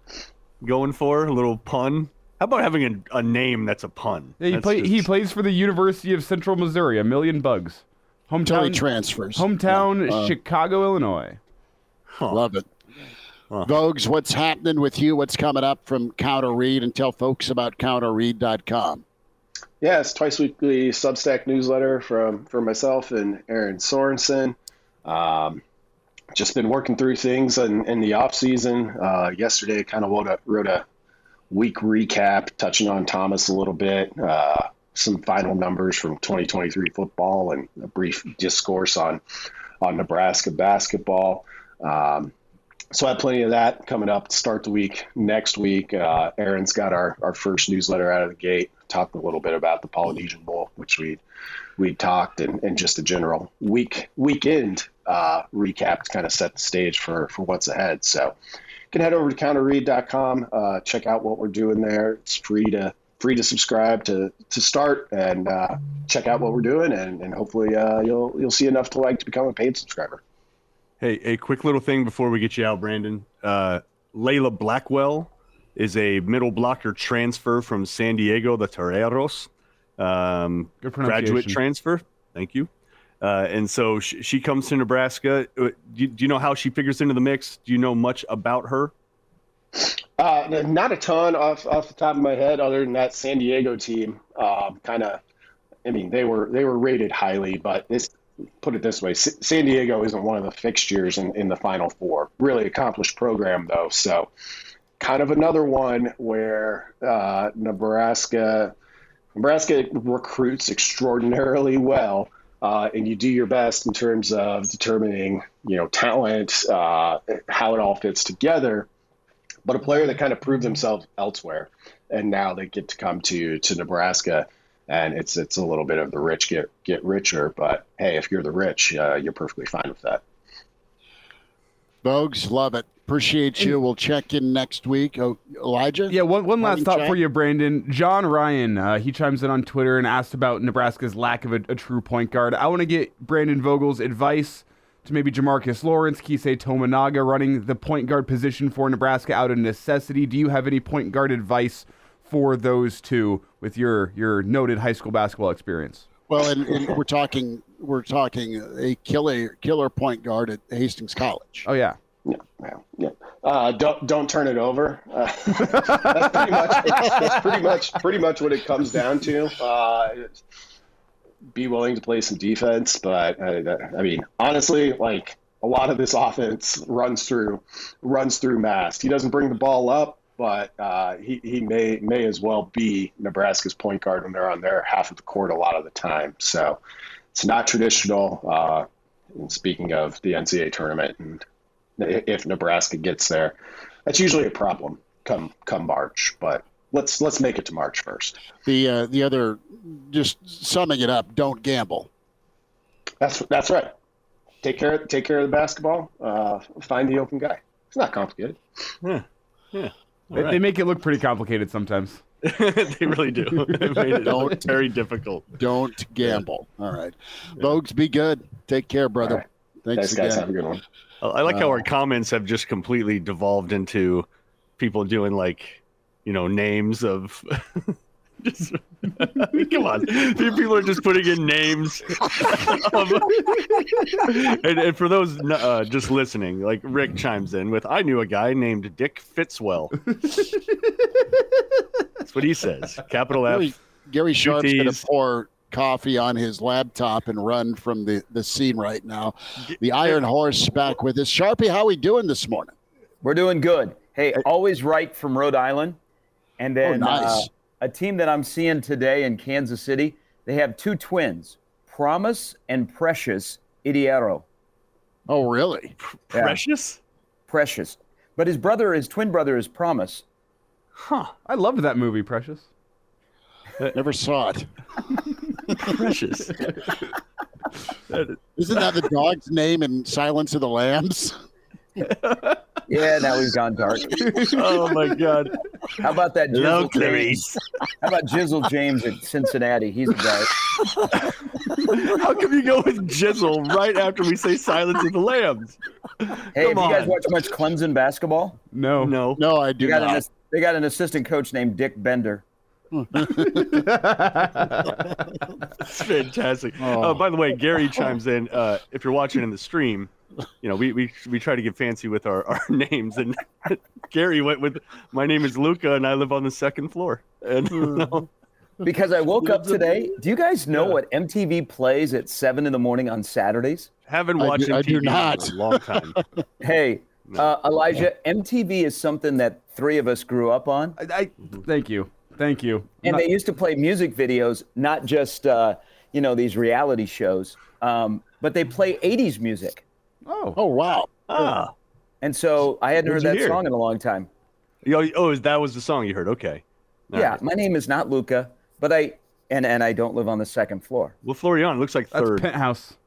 C: going for. A little pun. How about having a, a name that's a pun?
B: Yeah, he,
C: That's
B: play, he plays for the University of Central Missouri. A million bugs.
A: Until he
B: Hometown,
A: transfers.
B: hometown
A: Uh,
B: Chicago, Illinois.
C: Huh.
A: Love it.
C: Huh.
A: Vogues, what's happening with you? What's coming up from Counter Read? And tell folks about counterread.com.
D: Yeah, it's twice weekly Substack newsletter from from myself and Erin Sorensen. Um, just been working through things in, in the off season. Uh, yesterday, kind of wrote a, wrote a week recap, touching on Thomas a little bit, uh, some final numbers from 2023 football, and a brief discourse on on Nebraska basketball. Um, so I have plenty of that coming up to start the week next week. Uh, Erin's got our, our first newsletter out of the gate, talked a little bit about the Polynesian Bowl, which we we talked, and, and just a general week weekend uh, recap to kind of set the stage for for what's ahead. So you can head over to counterread.com, uh, check out what we're doing there. It's free to free to subscribe to to start and uh, check out what we're doing, and, and hopefully uh, you'll you'll see enough to like to become a paid subscriber.
C: Hey, a quick little thing before we get you out, Brandon. Uh, Leyla Blackwell is a middle blocker transfer from San Diego, the Toreros. Um,
B: Good
C: graduate transfer. Thank you. Uh, and so she, she comes to Nebraska. Uh, Do you, do you know how she figures into the mix? Do you know much about her?
D: Uh, not a ton off off the top of my head, other than that San Diego team. Um, kind of, I mean, they were they were rated highly, but this put it this way: S- San Diego isn't one of the fixtures in, in the Final Four. Really accomplished program though, so kind of another one where uh, Nebraska Nebraska recruits extraordinarily well. Uh, and you do your best in terms of determining, you know, talent, uh, how it all fits together but a player that kind of proved themselves elsewhere, and now they get to come to to Nebraska, and it's it's a little bit of the rich get get richer. But hey, if you're the rich, uh, you're perfectly fine with that.
A: Vogues, love it. Appreciate you. We'll check in next week. Oh, Elijah?
B: Yeah, one, one last thought
A: shot?
B: for you, Brandon. John Ryan, uh, he chimes in on Twitter and asked about Nebraska's lack of a, a true point guard. I want to get Brandon Vogel's advice to maybe Jamarques Lawrence, Keisei Tominaga running the point guard position for Nebraska out of necessity. Do you have any point guard advice for those two with your your noted high school basketball experience?
A: Well, and, and we're talking we're talking a killer killer point guard at Hastings College.
B: Oh yeah.
D: Yeah, yeah. Uh, don't don't turn it over. Uh, that's pretty much that's pretty much pretty much what it comes down to. Uh, be willing to play some defense, but uh, I mean, honestly, like a lot of this offense runs through runs through Mast. He doesn't bring the ball up, but uh, he he may may as well be Nebraska's point guard when they're on their half of the court a lot of the time. So it's not traditional. Uh, speaking of the NCAA tournament and if Nebraska gets there. That's usually a problem come come March, but let's let's make it to March first.
A: The uh, the other, just summing it up, don't gamble.
D: That's that's right. Take care take care of the basketball. Uh, find the open guy. It's not complicated.
C: Yeah. Yeah.
B: They,
C: right.
B: they make it look pretty complicated sometimes.
C: they really do. They made it
A: Don't-
C: very difficult.
A: Don't gamble. All right, Vogues, be good. Take care, brother.
D: All right.
A: Thanks
D: Thanks, guys. Have a
A: again.
D: good one.
C: I like how our comments have just completely devolved into people doing like, you know, names of. just, come on, people are just putting in names. of, and, and for those uh, just listening, like Rick chimes in with, "I knew a guy named Dick Fitzwell." That's what he says. Capital F.
A: Gary Sharp's going to pour coffee on his laptop and run from the, the scene right now. The Iron Horse back with us. Sharpie, how we doing this morning?
E: We're doing good. Hey, always right from Rhode Island. And then
A: oh, nice.
E: uh, a team that I'm seeing today in Kansas City. They have two twins, Promise and Precious Idiaru.
A: Oh, really?
E: Yeah.
C: Precious?
E: Precious. But his brother, his twin brother, is Promise.
C: Huh.
B: I loved that movie, Precious.
A: Never saw it.
C: Precious.
A: Isn't that the dog's name in Silence of the Lambs?
E: Yeah, now we've gone dark.
C: oh my God.
E: How about that
C: Hello,
E: Jizzle James? How about Jizzle James at Cincinnati? He's a guy.
C: How come you go with Jizzle right after we say Silence of the Lambs?
E: Hey,
C: Come
E: have you guys
C: on.
E: watched much Clemson basketball?
B: No.
C: No.
A: No, I do
E: They got, an,
A: not.
E: ass- they got an assistant coach named Dick Bender.
C: It's fantastic.
A: Oh.
C: Uh, by the way, Gary chimes in. Uh, if you're watching in the stream, you know we, we we try to get fancy with our, our names, and Gary went with my name is Luca, and I live on the second floor. And no,
E: Because I woke up today. Do you guys know what MTV plays at seven in the morning on Saturdays?
C: haven't
A: I
C: watched
A: do- I do not.
C: in a long time.
E: Hey, uh, Elijah, MTV is something that three of us grew up on,
B: I, I, thank you. Thank you.
E: and
B: Not-
E: they used to play music videos, not just uh, you know these reality shows, um, but they play '80s music.
B: oh.
A: Oh, wow.
C: ah,
E: And so I hadn't
C: What'd
E: heard that
C: hear?
E: song in a long time.
C: Yo, oh, that was the song you heard. Okay. All
E: yeah,
C: right.
E: my name is not Luca, but I and and I don't live on the second floor.
C: Well, Florian looks like
B: That's
C: third.
B: penthouse.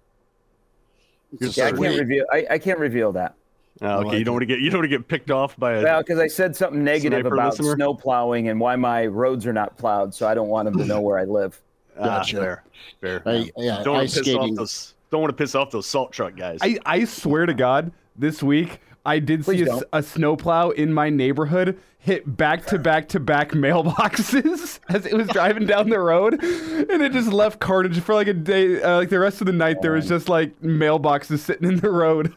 E: Yeah, I can't reveal. I, I can't reveal that.
C: Oh, okay,
A: like
C: you don't want to get you don't want to get picked off by a.
E: Well, because I said something negative about
C: listener?
E: snow plowing and why my roads are not plowed, so I don't want them to know where I live.
C: ah,
A: Gotcha.
C: fair, fair.
A: Hey, yeah,
C: don't want to piss off those. Don't want to piss off those salt truck guys.
B: I, I swear to God, this week I did
E: Please
B: see a,
E: don't.
B: a snowplow in my neighborhood hit back to back to back mailboxes as it was driving down the road, and it just left carnage for like a day. Uh, like the rest of the night, there was just like mailboxes sitting in the road.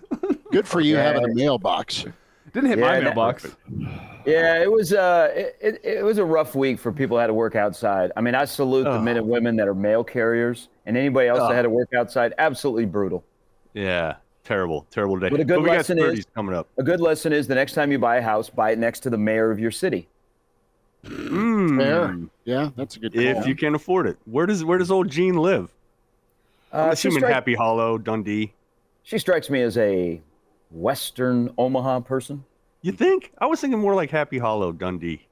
A: Good for you
E: Yeah.
A: having a mailbox.
B: Didn't hit my
E: Yeah, that-
B: mailbox.
E: Yeah, it was uh, it, it, it was a rough week for people that had to work outside. I mean, I salute the men and women that are mail carriers, and anybody else that had to work outside. Absolutely brutal.
C: yeah, terrible, terrible day.
E: But a good
C: we got
E: lesson is-
C: coming up.
E: A good lesson is the next time you buy a house, buy it next to the mayor of your city.
C: Mm,
A: Fair. Yeah, that's a good call.
C: If you can afford it, where does where does old Gene live? I'm
E: Uh,
C: assuming
E: strike-
C: Happy Hollow, Dundee.
E: she strikes me as a Western Omaha person.
C: You think? I was thinking more like Happy Hollow, Dundee.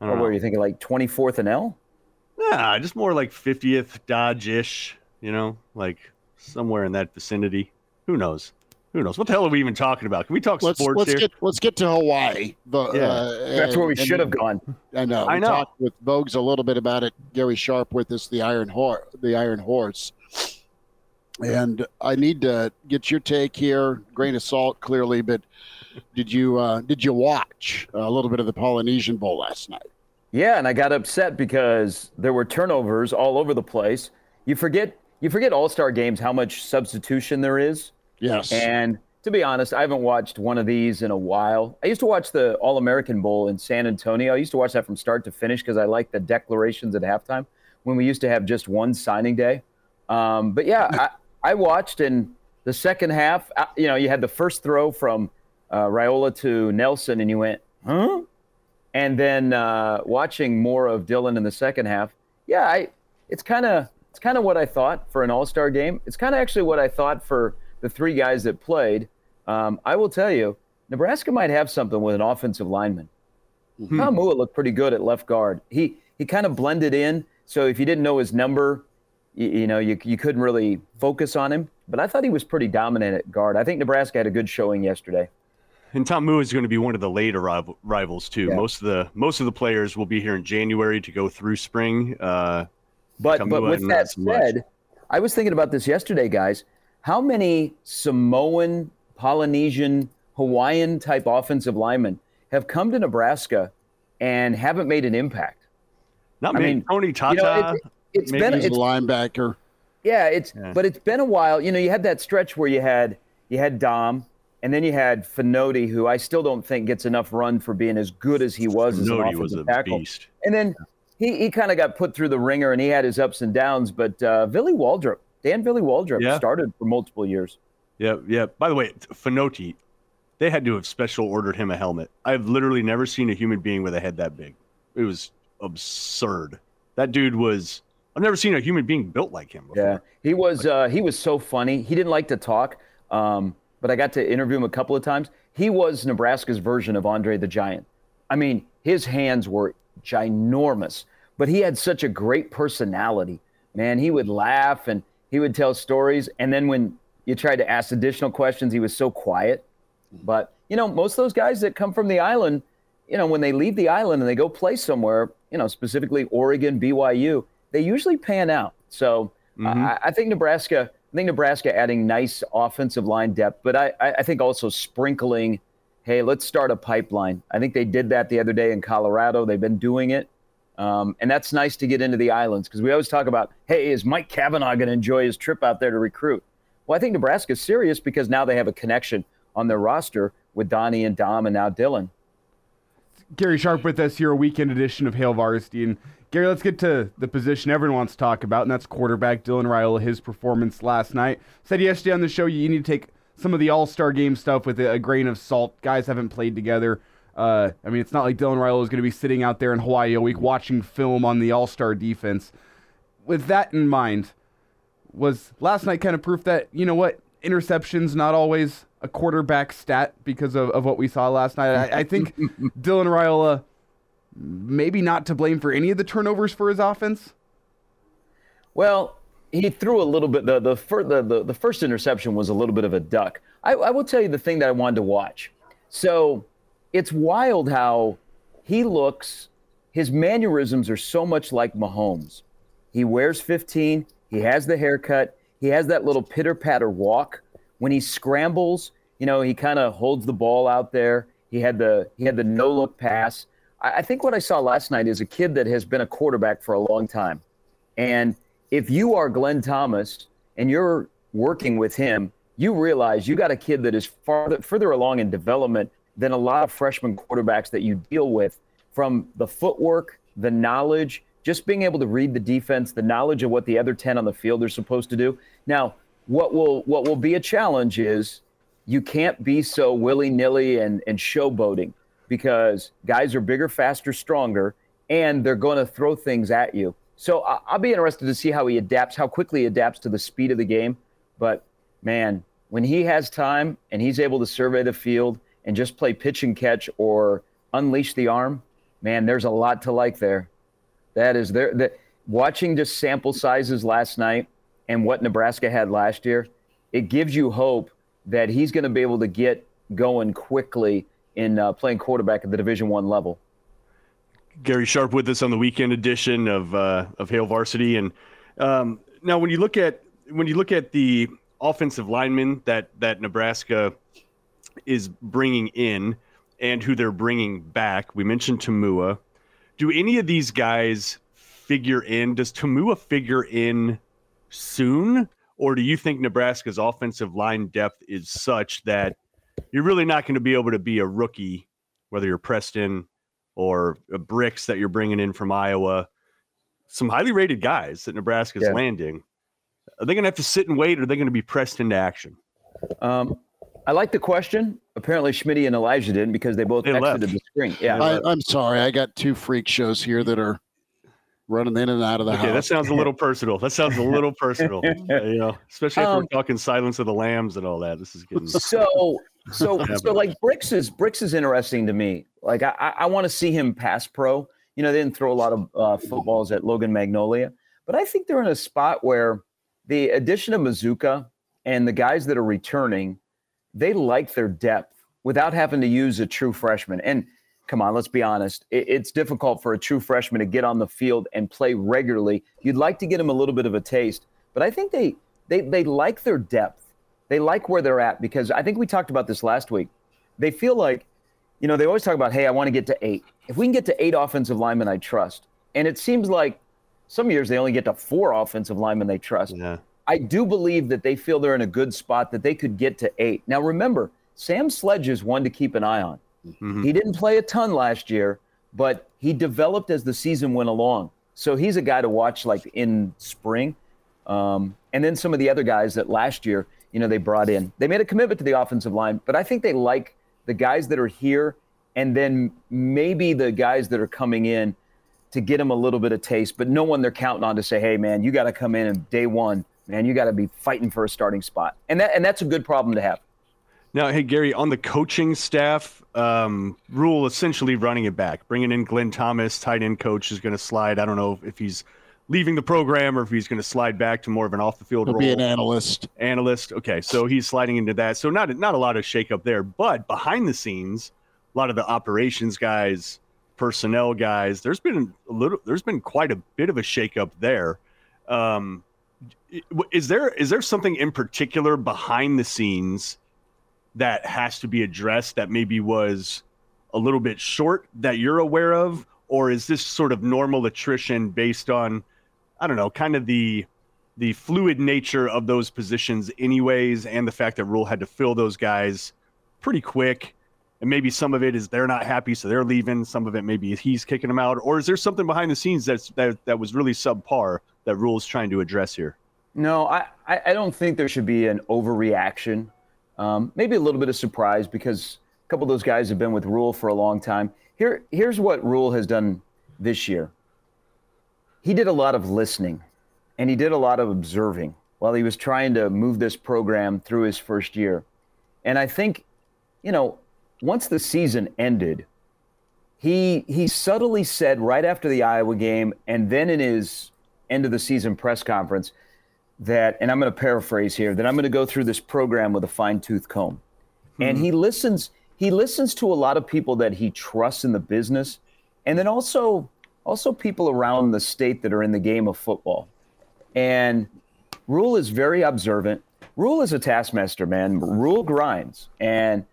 C: I
E: Or
C: don't
E: were
C: know.
E: you thinking like 24th and L?
C: Nah, just more like 50th Dodge-ish. You know, like somewhere in that vicinity. Who knows? Who knows? What the hell are we even talking about? Can we talk
A: let's
C: sports
A: let's
C: here?
A: get let's get to Hawaii. The,
C: Yeah.
A: uh,
E: That's where we
A: and-
E: should have gone.
A: I know.
C: I
A: we
C: know.
A: talked with Vogues a little bit about it. Gary Sharp with us, the Iron Horse, the Iron Horse. And I need to get your take here. Grain of salt, clearly, but did you uh, did you watch a little bit of the Polynesian Bowl last night?
E: Yeah, and I got upset because there were turnovers all over the place. You forget you forget All-Star games how much substitution there is.
A: Yes.
E: And to be honest, I haven't watched one of these in a while. I used to watch the All American Bowl in San Antonio. I used to watch that from start to finish because I like the declarations at halftime when we used to have just one signing day. Um, but yeah, I, watched in the second half. uh, You know, you had the first throw from uh, Raiola to Nelson, and you went, huh? And then uh, watching more of Dylan in the second half, yeah, I it's kind of it's kind of what I thought for an All Star game. It's kind of actually what I thought for the three guys that played. Um, I will tell you, Nebraska might have something with an offensive lineman. Taumua looked pretty good at left guard. He he kind of blended in. So if you didn't know his number, you, you know you you couldn't really focus on him. But I thought he was pretty dominant at guard. I think Nebraska had a good showing yesterday.
C: And Taumua is going to be one of the later rivals too.
E: Yeah.
C: Most of the most of the players will be here in January to go through spring. Uh,
E: But but with that
C: much.
E: said, I was thinking about this yesterday, guys. How many Samoan, Polynesian, Hawaiian type offensive linemen have come to Nebraska and haven't made an impact?
C: not
E: I
C: many.
E: mean,
C: Tony
E: You
C: Tata.
E: know, it, it's
C: maybe
E: been
A: He's a linebacker.
E: yeah, it's
C: Yeah.
E: but it's been a while. You know, you had that stretch where you had you had Dom, and then you had Fonoti, who I still don't think gets enough run for being as good as he was as an
C: was a
E: tackle.
C: beast.
E: And then he, he kind of got put through the ringer and he had his ups and downs. But uh, Billy Waldrop, Dan Billy Waldrop
C: Yeah.
E: started for multiple years.
C: Yeah, yeah. By the way, Fonoti, they had to have special ordered him a helmet. I've literally never seen a human being with a head that big. It was absurd. That dude was. I've never seen a human being built like him before.
E: Yeah, he was. Uh, he was so funny. He didn't like to talk, um, but I got to interview him a couple of times. He was Nebraska's version of Andre the Giant. I mean, his hands were ginormous, but he had such a great personality. Man, he would laugh and he would tell stories, and then when you tried to ask additional questions, he was so quiet. But you know, most of those guys that come from the island, you know, when they leave the island and they go play somewhere, you know, specifically Oregon, BYU, they usually pan out. So mm-hmm. I, I, think Nebraska, I think Nebraska adding nice offensive line depth, but I, I think also sprinkling, hey, let's start a pipeline. I think they did that the other day in Colorado. They've been doing it. Um, and that's nice to get into the islands because we always talk about, hey, is Mike Cavanaugh going to enjoy his trip out there to recruit? Well, I think Nebraska's serious because now they have a connection on their roster with Donnie and Dom and now Dylan.
B: Gary Sharp with us here, a weekend edition of Hail Varsity. And Gary, let's get to the position everyone wants to talk about, and that's quarterback Dylan Raiola. His performance last night. Said yesterday on the show you need to take some of the All Star game stuff with a, grain of salt. Guys haven't played together. Uh, I mean, it's not like Dylan Raiola is going to be sitting out there in Hawaii a week watching film on the All Star defense. With that in mind, was last night kind of proof that you know what interceptions not always a quarterback stat because of, of what we saw last night. I, I think Dylan Raiola maybe not to blame for any of the turnovers for his offense.
E: Well, he threw a little bit. The the, fir- the, the, the first interception was a little bit of a duck. I, I will tell you the thing that I wanted to watch. So it's wild how he looks. His mannerisms are so much like Mahomes. He wears 15. He has the haircut. He has that little pitter patter walk. When he scrambles, you know, he kind of holds the ball out there. He had the he had the no look pass. I, I think what I saw last night is a kid that has been a quarterback for a long time. And if you are Glenn Thomas and you're working with him, you realize you got a kid that is farther further along in development than a lot of freshman quarterbacks that you deal with from the footwork, the knowledge, just being able to read the defense, the knowledge of what the other 10 on the field are supposed to do. Now, what will what will be a challenge is you can't be so willy-nilly and, and showboating because guys are bigger, faster, stronger, and they're going to throw things at you. So I'll be interested to see how he adapts, how quickly he adapts to the speed of the game. But man, when he has time and he's able to survey the field and just play pitch and catch or unleash the arm, man, there's a lot to like there. That is there. The, watching just sample sizes last night and what Nebraska had last year, it gives you hope that he's going to be able to get going quickly in uh, playing quarterback at the Division One level.
C: Gary Sharp with us on the weekend edition of uh, of Hail Varsity, and um, now when you look at when you look at the offensive linemen that that Nebraska is bringing in and who they're bringing back, we mentioned Taumua. do any of these guys figure in? Does Taumua figure in soon? Or do you think Nebraska's offensive line depth is such that you're really not going to be able to be a rookie, whether you're Preston or Bricks that you're bringing in from Iowa? Some highly rated guys that Nebraska's yeah. landing. Are they going to have to sit and wait, or are they going to be pressed into action?
E: Um, I like the question. Apparently, Schmidt and Elijah didn't because they both they exited left. the screen. Yeah,
A: I, am sorry. I got two freak shows here that are running in and out of the
C: okay,
A: house.
C: that sounds a little personal. That sounds a little personal. you know, especially if um, we're talking Silence of the Lambs and all that. This is getting
E: so so so. Like Bricks is Bricks is interesting to me. Like I I want to see him pass pro. You know, they didn't throw a lot of uh, footballs at Logan Magnolia, but I think they're in a spot where the addition of Mazzccua and the guys that are returning they like their depth without having to use a true freshman. And come on, let's be honest. It, it's difficult for a true freshman to get on the field and play regularly. You'd like to get him a little bit of a taste, but I think they they they like their depth. They like where they're at because I think we talked about this last week. They feel like, you know, they always talk about, hey, I want to get to eight. If we can get to eight offensive linemen, I trust. And it seems like some years they only get to four offensive linemen they trust. Yeah. I do believe that they feel they're in a good spot that they could get to eight. Now, remember, Sam Sledge is one to keep an eye on. Mm-hmm. He didn't play a ton last year, but he developed as the season went along. So he's a guy to watch like in spring. Um, and then some of the other guys that last year, you know, they brought in. They made a commitment to the offensive line, but I think they like the guys that are here and then maybe the guys that are coming in to get them a little bit of taste, but no one they're counting on to say, "Hey, man, you got to come in and day one, man, you got to be fighting for a starting spot," and that and that's a good problem to have.
C: Now, hey Gary, on the coaching staff, um, Rhule essentially running it back, bringing in Glenn Thomas, tight end coach, is going to slide. I don't know if he's leaving the program or if he's going to slide back to more of an off the field role.
A: be an analyst.
C: Analyst. Okay, so he's sliding into that. So not not a lot of shakeup there, but behind the scenes, a lot of the operations guys, personnel guys. There's been a little. There's been quite a bit of a shakeup there. Um, is there is there something in particular behind the scenes that has to be addressed that maybe was a little bit short that you're aware of, or is this sort of normal attrition based on I don't know, kind of the the fluid nature of those positions anyways and the fact that Rhule had to fill those guys pretty quick? And maybe some of it is they're not happy so they're leaving. Some of it maybe he's kicking them out. Or is there something behind the scenes that's that, that was really subpar that Rhule's trying to address here?
E: No, I I don't think there should be an overreaction. Um, maybe a little bit of surprise because a couple of those guys have been with Rhule for a long time. Here, here's what Rhule has done this year. He did a lot of listening, and he did a lot of observing while he was trying to move this program through his first year. And I think, you know, once the season ended, he he subtly said right after the Iowa game, and then in his end of the season press conference that, and I'm going to paraphrase here, that I'm going to go through this program with a fine tooth comb. Hmm. And he listens, he listens to a lot of people that he trusts in the business, and then also also people around the state that are in the game of football. And Rhule is very observant. Rhule is a taskmaster, man. Rhule grinds. And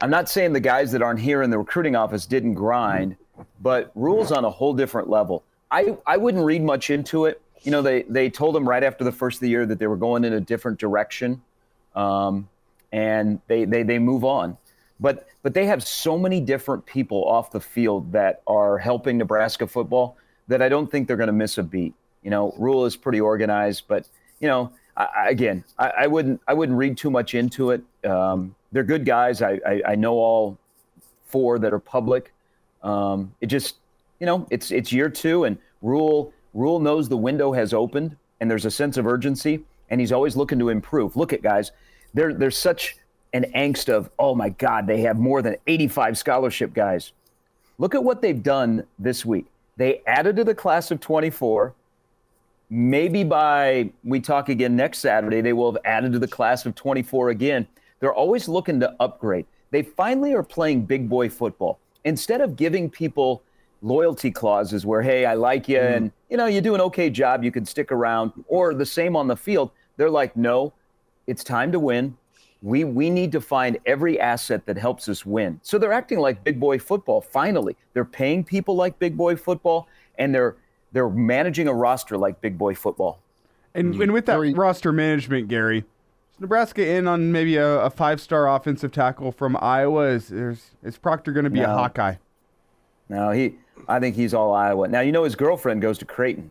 E: I'm not saying the guys that aren't here in the recruiting office didn't grind, but Rhule's on a whole different level. I, I wouldn't read much into it. You know, they, they told him right after the first of the year that they were going in a different direction, um, and they, they, they move on. But but they have so many different people off the field that are helping Nebraska football that I don't think they're going to miss a beat. You know, Rhule is pretty organized, but you know, I, again, I, I wouldn't I wouldn't read too much into it. Um, they're good guys. I, I I know all four that are public. Um, it just you know, it's it's year two, and Rhule Rhule knows the window has opened, and there's a sense of urgency, and he's always looking to improve. Look at guys, there there's such an angst of oh my God, they have more than 85 scholarship guys. Look at what they've done this week. They added to the class of 24. Maybe by we talk again next Saturday, they will have added to the class of 24 again. They're always looking to upgrade. They finally are playing big boy football. Instead of giving people loyalty clauses where, hey, I like you and mm-hmm. you know, you do an okay job, you can stick around, or the same on the field, they're like, no, it's time to win. We we need to find every asset that helps us win. So they're acting like big boy football. Finally, they're paying people like big boy football, and they're they're managing a roster like big boy football.
B: And, mm-hmm. and with that
A: Very-
B: roster management, Gary, Nebraska in on maybe a, a five star offensive tackle from Iowa? Is, is, is Proctor going to be a
E: No.
B: Hawkeye?
E: No, he, I think he's all Iowa. Now you know his girlfriend goes to Creighton.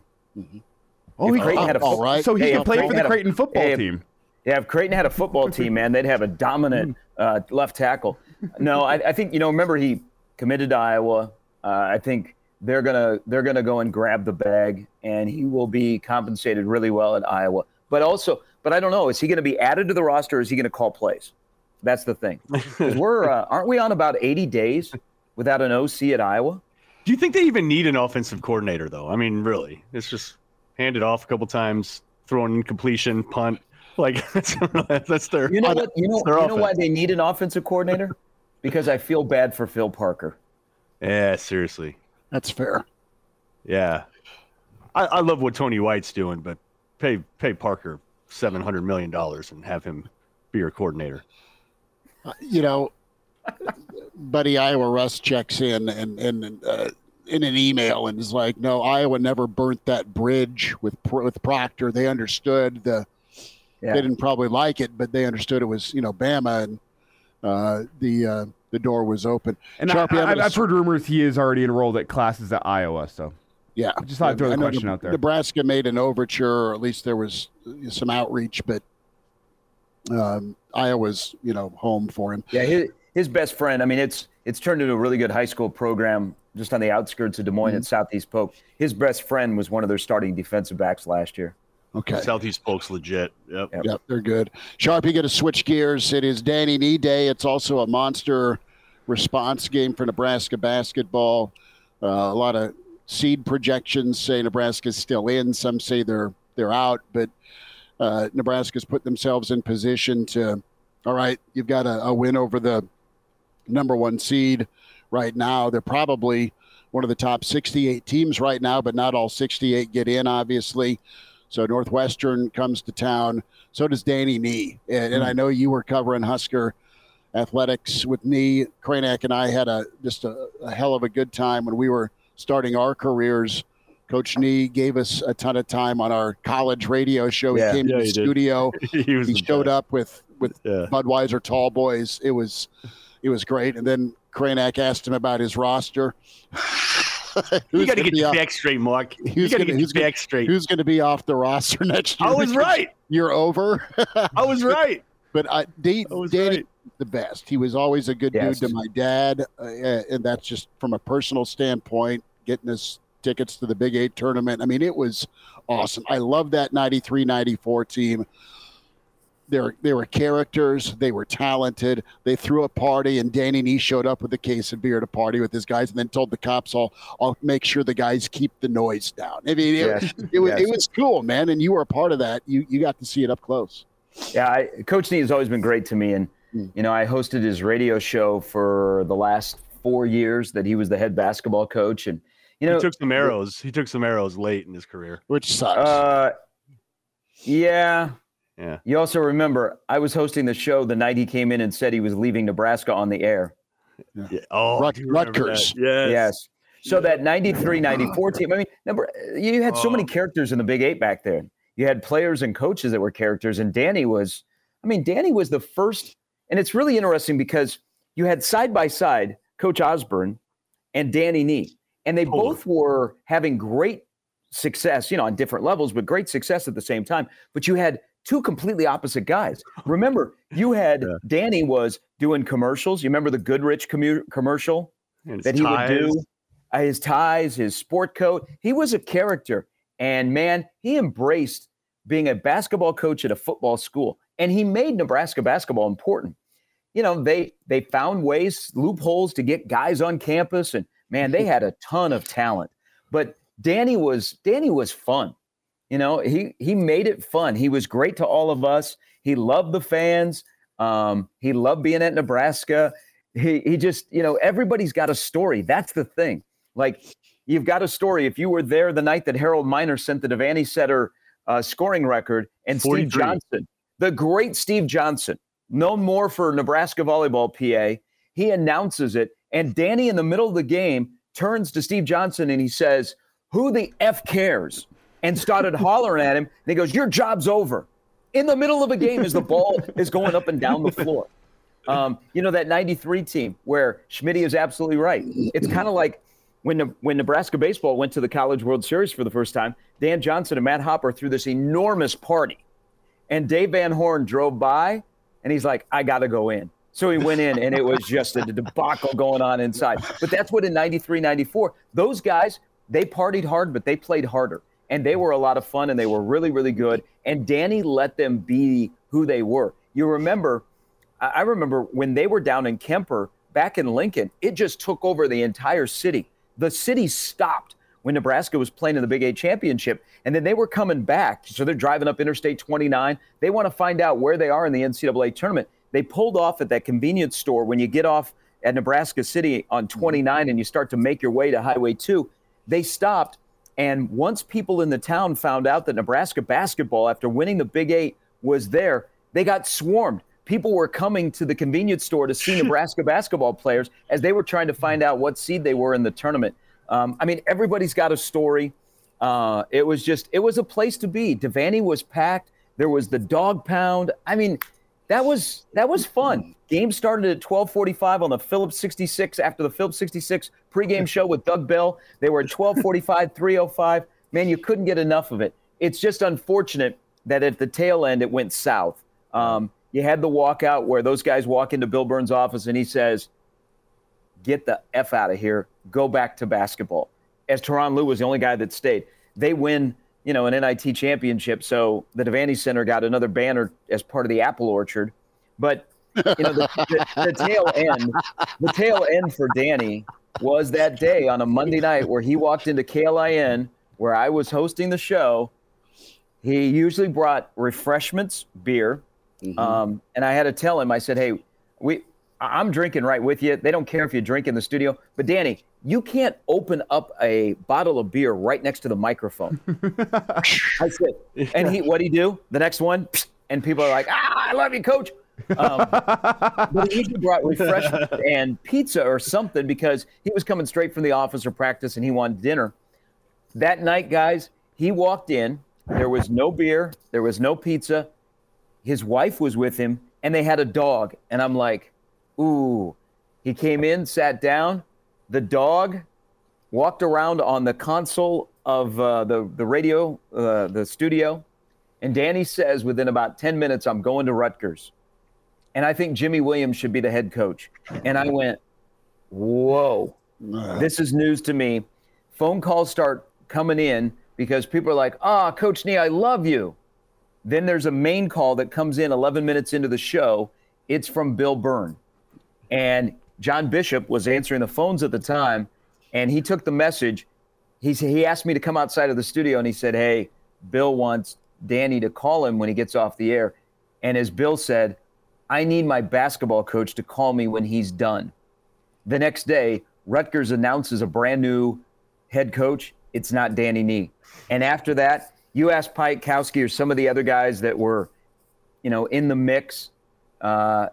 B: Oh,
E: If
B: he,
E: Creighton had a
A: all
E: fo-
A: right.
B: so he
E: Hey,
B: play for the
E: had a-
B: Creighton football
E: hey,
B: team.
E: Yeah, if Creighton had a football team, man, they'd have a dominant uh, left tackle. No, I, I think you know. Remember, he committed to Iowa. Uh, I think they're gonna they're gonna go and grab the bag, and he will be compensated really well at Iowa. But also, but I don't know. Is he going to be added to the roster? or Is he going to call plays? That's the thing. we're uh, aren't we on about 80 days without an OC at Iowa?
C: Do you think they even need an offensive coordinator though i mean really it's just hand it off a couple times throw an incompletion punt like that's that's their
E: You know what? You know, you know why they need an offensive coordinator? Because I feel bad for Phil Parker.
C: yeah seriously
A: That's fair.
C: Yeah, I, I love what Tony White's doing, but pay pay Parker seven hundred million dollars and have him be your coordinator.
A: Uh, you know, buddy Iowa Russ checks in and and uh, in an email and is like, "No, Iowa never burnt that bridge with with Proctor. They understood the.
E: Yeah.
A: They didn't probably like it, but they understood it was you know Bama and uh, the uh, the door was open.
B: And
A: Sharpie,
B: I, I've heard rumors he is already enrolled at classes at Iowa. So
A: Yeah, I
B: just thought I'd throw the question out there.
A: Nebraska made an overture, or at least there was some outreach, but um, Iowa's you know home for him.
E: Yeah, his, his best friend. I mean, it's it's turned into a really good high school program just on the outskirts of Des Moines at Southeast Polk. His best friend was one of their starting defensive backs last year.
A: Okay.
C: Southeast Polk's legit. Yep.
E: Yep.
A: Yep, they're good. Sharp, you got to switch gears. It is Danny Nee Day. It's also a monster response game for Nebraska basketball. Uh, a lot of seed projections say Nebraska's still in. Some say they're they're out, but uh, Nebraska's put themselves in position to. All right, you've got a, a win over the number one seed right now. They're probably one of the top 68 teams right now, but not all 68 get in, obviously. So Northwestern comes to town. So does Danny Nee. And, and I hmm. know you were covering Husker athletics with Nee. Kraynak and I had a just a, a hell of a good time when we were starting our careers. Coach Nee gave us a ton of time on our college radio show.
E: Yeah.
A: he came
C: Yeah,
A: to the
C: he
A: studio.
C: he
A: He showed
C: best.
A: up with with
C: Yeah.
A: Budweiser Tall Boys. It was it was great. And then Kraynak asked him about his roster.
C: You got to
A: gonna
C: get
A: be
C: your
A: off-
C: back straight, Mark. You got to get
A: who's
C: your
A: gonna-
C: back straight.
A: Who's going to be off the roster next year?
C: I was right.
A: You're over.
C: I was right.
A: But I, D,
C: I was
A: Danny,
C: right.
A: the best. He was always a good
E: Yes.
A: dude to my dad, uh, and that's just from a personal standpoint. Getting us tickets to the Big Eight tournament. I mean, it was awesome. I love that 93-94 team. They were, they were characters. They were talented. They threw a party, and Danny Nee showed up with a case of beer to party with his guys, and then told the cops, "I'll I'll make sure the guys keep the noise down." I mean, it,
E: Yes.
A: it was
E: Yes.
A: it was cool, man, and you were a part of that. You you got to see it up close.
E: Yeah, I, Coach Nee has always been great to me, and
A: Mm.
E: you know I hosted his radio show for the last four years that he was the head basketball coach, and you know
C: he took some arrows. He took some arrows late in his career.
A: which sucks.
E: Uh, yeah.
C: Yeah.
E: You also remember I was hosting the show the night he came in and said he was leaving Nebraska on the air.
C: Yeah. Oh,
A: Rut-
C: do you remember
A: Rutgers.
C: that? Yes.
E: Yes. So that 93 94 team, I mean, number, you had so many
C: Oh.
E: characters in the Big Eight back then. You had players and coaches that were characters, and Danny was, I mean, Danny was the first. And it's really interesting because you had side by side Coach Osborne and Danny Nee, and they
C: Totally.
E: both were having great success, you know, on different levels, but great success at the same time. But you had two completely opposite guys. Remember, you had
C: Yeah.
E: Danny was doing commercials. You remember the Goodrich commu- commercial? That he
C: ties.
E: would do. Uh, his ties, his sport coat. He was a character. And man, he embraced being a basketball coach at a football school. And he made Nebraska basketball important. You know, they they found ways, loopholes to get guys on campus. And man, they had a ton of talent. But Danny was Danny was fun. You know, he he made it fun. He was great to all of us. He loved the fans. Um, he loved being at Nebraska. He he just, you know, everybody's got a story. That's the thing. Like you've got a story. If you were there the night that Harold Miner sent the Devaney Center uh, scoring record and Steve Johnson, the great Steve Johnson, known more for Nebraska volleyball PA, he announces it. And Danny, in the middle of the game, turns to Steve Johnson and he says, Who the F cares? And started hollering at him. And he goes, Your job's over. In the middle of a game as the ball is going up and down the floor. Um, you know, that 93 team where Schmidt is absolutely right. It's kind of like when, Ne- when Nebraska baseball went to the College World Series for the first time, Dan Johnson and Matt Hopper threw this enormous party. And Dave Van Horn drove by and he's like, I got to go in. So he went in and it was just a debacle going on inside. But that's what in 93, 94, those guys, they partied hard, but they played harder. And they were a lot of fun and they were really, really good. And Danny let them be who they were. You remember, I remember when they were down in Kemper back in Lincoln, it just took over the entire city. The city stopped when Nebraska was playing in the Big Eight championship. And then they were coming back. So they're driving up Interstate 29. They want to find out where they are in the NCAA tournament. They pulled off at that convenience store when you get off at Nebraska City on 29 and you start to make your way to Highway 2. They stopped. And once people in the town found out that Nebraska basketball, after winning the Big Eight, was there, they got swarmed. People were coming to the convenience store to see Nebraska basketball players as they were trying to find out what seed they were in the tournament. Um, I mean, everybody's got a story. Uh, it was just, it was a place to be. Devaney was packed. There was the dog pound. I mean, that was that was fun. Game started at 12:45 on the Phillips 66 after the Phillips 66 pregame show with Doug Bell. They were at 12:45, 3:05. Man, you couldn't get enough of it. It's just unfortunate that at the tail end it went south. Um, you had the walkout where those guys walk into Bill Byrne's office and he says, get the F out of here, go back to basketball. As Tyronn Lue was the only guy that stayed. They win, you know, an NIT championship. So the Devaney Center got another banner as part of the apple orchard. But you know, the, the, the tail end, the tail end for Danny was that day on a Monday night where he walked into KLIN where I was hosting the show. He usually brought refreshments, beer, um, and I had to tell him. I said, "Hey, we, I'm drinking right with you. They don't care if you drink in the studio, but Danny, you can't open up a bottle of beer right next to the microphone." I said, and he, what would he do? The next one, and people are like, "Ah, I love you, coach." Um, but he brought refreshments and pizza or something because he was coming straight from the office or practice and he wanted dinner. That night, guys, he walked in. There was no beer, there was no pizza. His wife was with him, and they had a dog. And I'm like, ooh. He came in, sat down. The dog walked around on the console of uh, the, the radio, uh, the studio. And Danny says, within about 10 minutes, I'm going to Rutgers. And I think Jimmy Williams should be the head coach. And I went, whoa, this is news to me. Phone calls start coming in because people are like, ah, Coach Nee, I love you. Then there's a main call that comes in 11 minutes into the show. It's from Bill Byrne. And John Bishop was answering the phones at the time, and he took the message. He, he asked me to come outside of the studio, and he said, Hey, Bill wants Danny to call him when he gets off the air. And as Bill said, I need my basketball coach to call me when he's done. The next day, Rutgers announces a brand new head coach. It's not Danny Nee. And after that, you ask Piatkowski or some of the other guys that were, you know, in the mix. Uh,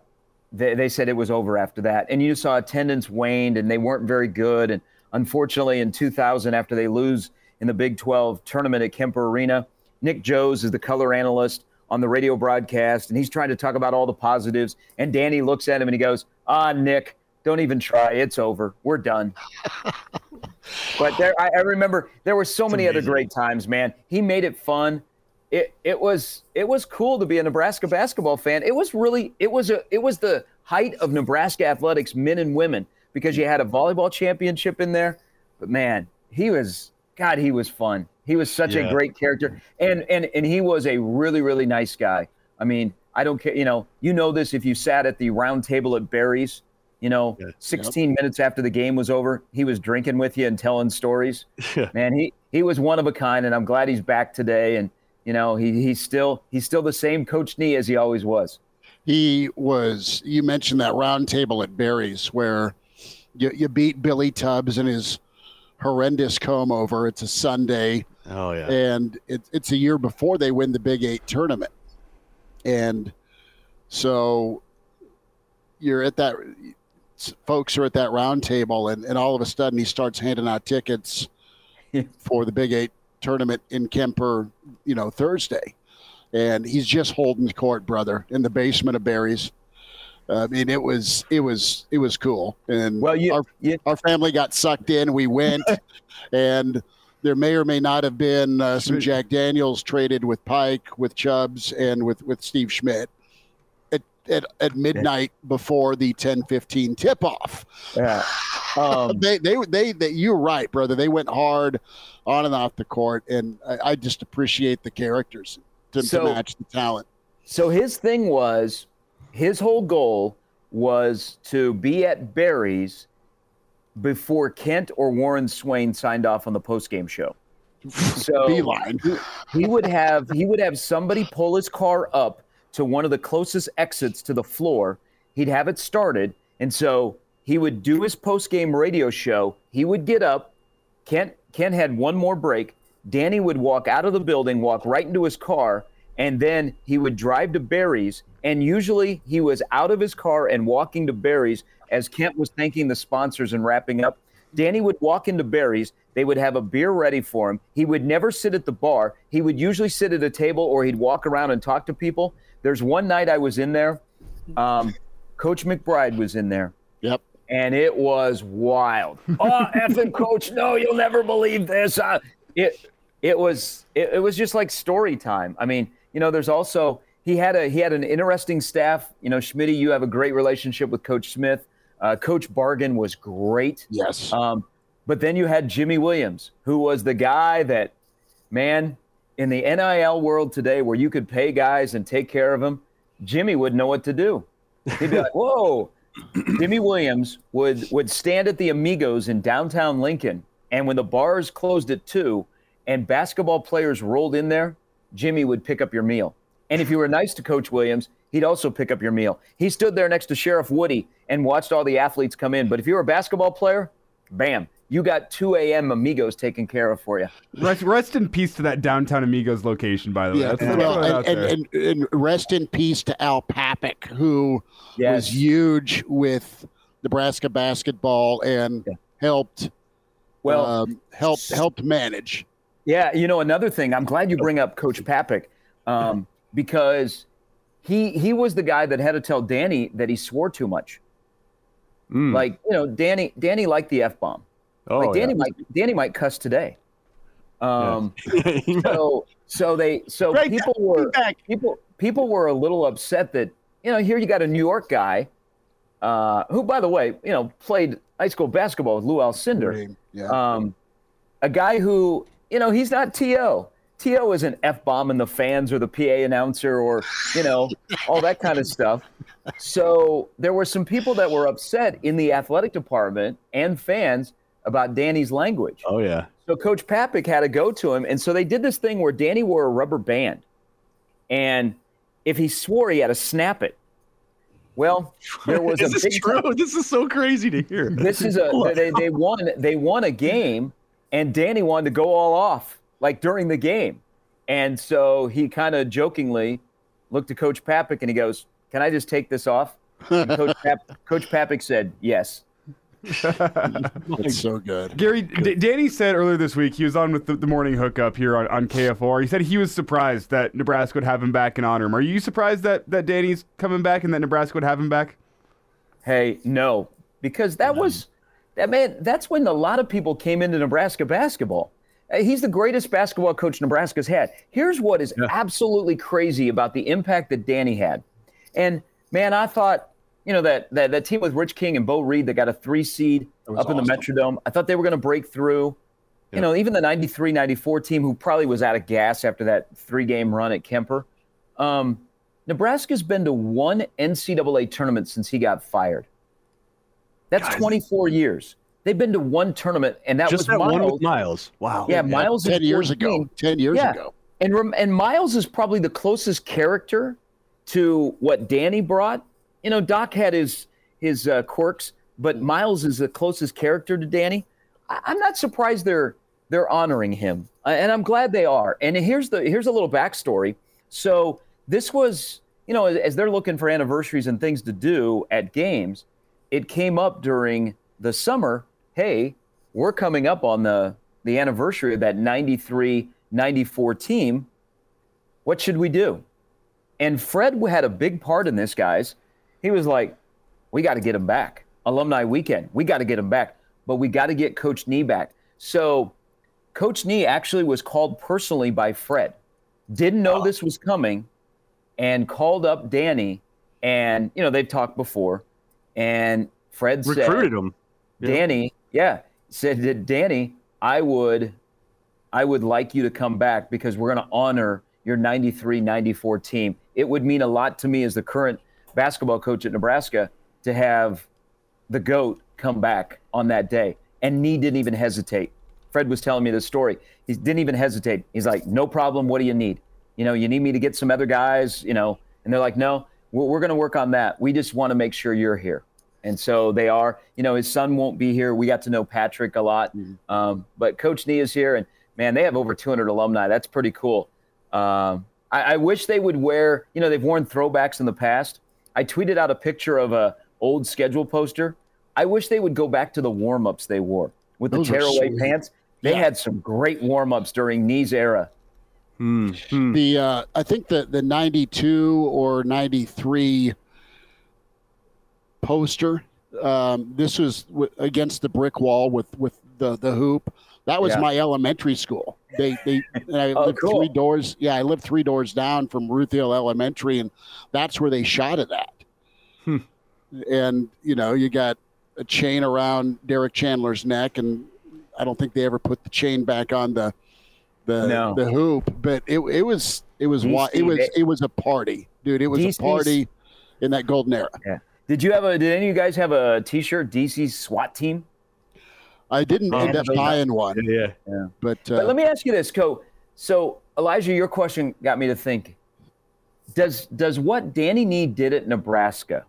E: they, they said it was over after that. And you saw attendance waned and they weren't very good. And unfortunately, in 2000, after they lose in the Big 12 tournament at Kemper Arena, Nick Joos is the color analyst on the radio broadcast, and he's trying to talk about all the positives. And Danny looks at him and he goes, Ah, Nick, don't even try. It's over. We're done. but there, I, I remember there were so many other great times, man. He made it fun. It it was it was cool to be a Nebraska basketball fan. It was really it was a it was the height of Nebraska athletics, men and women, because you had a volleyball championship in there. But man, he was God, he was fun. He was such
C: Yeah.
E: a great character, and and and he was a really really nice guy. I mean, I don't care. You know, you know this if you sat at the round table at Barry's. You know, 16 minutes after the game was over, he was drinking with you and telling stories. Man, he he was one of a kind, and I'm glad he's back today. And you know, he he's still he's still the same Coach Nee as he always was.
A: He was. You mentioned that round table at Barry's where you, you beat Billy Tubbs and his horrendous comb over. It's a Sunday,
C: Oh yeah.
A: and it, it's a year before they win the Big Eight tournament, and so you're at that. Folks are at that round table, and, and all of a sudden he starts handing out tickets for the Big Eight tournament in Kemper, you know, Thursday and he's just holding court, brother, in the basement of Barry's. I mean, it was it was it was cool, and
E: Well, you-
A: our
E: you-
A: our family got sucked in. We went, and there may or may not have been uh, some Jack Daniels traded with Pike, with Chubbs, and with with Steve Schmidt at at, at midnight before the ten fifteen tip off.
E: Yeah. Um,
A: They, they they they you're right, brother. They went hard on and off the court, and I, I just appreciate the characters to,
E: So-
A: to match the talent.
E: So his thing was, his whole goal was to be at Barry's before Kent or Warren Swain signed off on the postgame show. So
A: Beeline.
E: he would have he would have somebody pull his car up to one of the closest exits to the floor. He'd have it started, and so he would do his post-game radio show. He would get up. Kent Kent had one more break. Danny would walk out of the building, walk right into his car, and then he would drive to Barry's. And usually he was out of his car and walking to Barry's as Kent was thanking the sponsors and wrapping up. Danny would walk into Barry's. They would have a beer ready for him. He would never sit at the bar. He would usually sit at a table or he'd walk around and talk to people. There's one night I was in there. Um, Coach McBride was in there
A: Yep.
E: And it was wild. oh, effing coach, no, you'll never believe this. Uh, it it was it, it was just like story time. I mean, you know, there's also he had a he had an interesting staff. You know, Schmidty, you have a great relationship with Coach Smith. Uh, Coach Bargan was great.
A: Yes.
E: Um, but then you had Jimmy Williams, who was the guy that, man, in the NIL world today, where you could pay guys and take care of them, Jimmy wouldn't know what to do. He'd be like, "Whoa." Jimmy Williams would would stand at the Amigos in downtown Lincoln, and when the bars closed at two, and basketball players rolled in there, Jimmy would pick up your meal. And if you were nice to Coach Williams, he'd also pick up your meal. He stood there next to Sheriff Woody and watched all the athletes come in. But if you were a basketball player, bam, you got 2 a.m. Amigos taken care of for you.
B: Rest, rest in peace to that downtown Amigos location, by the way.
A: Yeah,
B: That's-
A: well,
B: throw it out
A: and, and, and, and rest in peace to Al Papik, who
E: Yes.
A: was huge with Nebraska basketball and helped
E: Well,
A: um, helped helped manage.
E: Yeah, you know another thing. I'm glad you bring up Coach Papik um, because he he was the guy that had to tell Danny that he swore too much.
C: Mm.
E: Like you know, Danny Danny liked the f bomb.
C: Oh,
E: like Danny
C: yeah.
E: might Danny might cuss today. Um,
C: He might-
E: so so they so
C: Right,
E: people were
C: back.
E: people people were a little upset that you know here you got a New York guy uh, who by the way you know played high school basketball with Lou Alcindor
A: Yeah.
E: um, a guy who, you know, he's not T.O. T.O. isn't F bombing the fans or the PA announcer or, you know, all that kind of stuff. So there were some people that were upset in the athletic department and fans about Danny's language.
C: oh yeah.
E: So Coach Papik had to go to him. And so they did this thing where Danny wore a rubber band. And if he swore, he had to snap it. Well, there was
C: Is
E: a
C: this
E: big
C: true? This is so crazy to hear.
E: this is a they, they won they won a game and danny wanted to go all off like during the game and so he kind of jokingly looked at coach papik and he goes can i just take this off and coach, Pap- coach papik said yes
A: That's so good.
B: Gary, D- Danny said earlier this week he was on with the, the morning hookup here on, on KFOR. He said he was surprised that Nebraska would have him back and honor him. Are you surprised that, that Danny's coming back and that Nebraska would have him back?
E: hey no because that was that man that's when a lot of people came into nebraska basketball he's the greatest basketball coach nebraska's had here's what is absolutely crazy about the impact that danny had and man i thought you know that that, that team with rich king and beau reid that got a three seed
A: was
E: up in the metrodome i thought they were going to break through you know even the 93 94 team who probably was out of gas after that three game run at kemper um, Nebraska's been to one NCAA tournament since he got fired. That's 24 years. They've been to one tournament, and that
C: Just
E: was
C: that one
E: Miles.
C: with Miles. Wow.
E: yeah, Miles is
A: Ten years
E: 14.
A: ago. Ten years
E: Yeah.
A: ago.
E: And rem- and Miles is probably the closest character to what Danny brought. You know, Doc had his his uh, quirks, but Miles is the closest character to Danny. I- I'm not surprised they're they're honoring him, uh, and I'm glad they are. And here's the here's a little backstory. So this was, you know, as, as they're looking for anniversaries and things to do at games, it came up during the summer. Hey, we're coming up on the the anniversary of that 93 94 team. What should we do? And Fred had a big part in this, guys. He was like, we got to get him back. Alumni weekend, we got to get him back, but we got to get Coach Nee back. So, Coach Nee actually was called personally by Fred. Didn't know this was coming and called up Danny. And, you know, they've talked before. And Fred said,
C: Recruited him. Yeah.
E: Danny, yeah, said that Danny, I would I would like you to come back because we're going to honor your 93-94 team. It would mean a lot to me as the current basketball coach at Nebraska to have the GOAT come back on that day. And Nee didn't even hesitate. Fred was telling me this story. He didn't even hesitate. He's like, no problem. What do you need? You know, you need me to get some other guys, you know? And they're like, no, we're, we're going to work on that. We just want to make sure you're here. And so they are, you know, his son won't be here. We got to know Patrick a lot. Um, but Coach Nee is here. And man, they have over 200 alumni. That's pretty cool. Um, I, I wish they would wear, you know, they've worn throwbacks in the past. I tweeted out a picture of a old schedule poster. I wish they would go back to the warm ups they wore with
A: Those
E: the tearaway
A: sweet.
E: pants. They had some great warm ups during Nee's era.
C: Hmm. Hmm.
A: The uh, I think the the ninety two or ninety three poster. Um, this was w- against the brick wall with with the the hoop. That was
E: Yeah.
A: my elementary school. They they and I
E: Oh,
A: lived
E: cool.
A: three doors. Yeah, I lived three doors down from Ruth Hill Elementary, and that's where they shot it at.
C: Hmm.
A: And you know, you got a chain around Derek Chandler's neck, and I don't think they ever put the chain back on the the
E: No.
A: the hoop. But it it was it was it was it was a party, dude. It was
E: DC's
A: a party in that golden era.
E: Did you have a? Did any of you guys have a T-shirt? DC SWAT team.
A: I didn't end up
E: those-
A: buying one,
C: Yeah.
A: but, uh,
E: But let me ask you this, Co. So Elijah, your question got me to think. Does does what Danny Nee did at Nebraska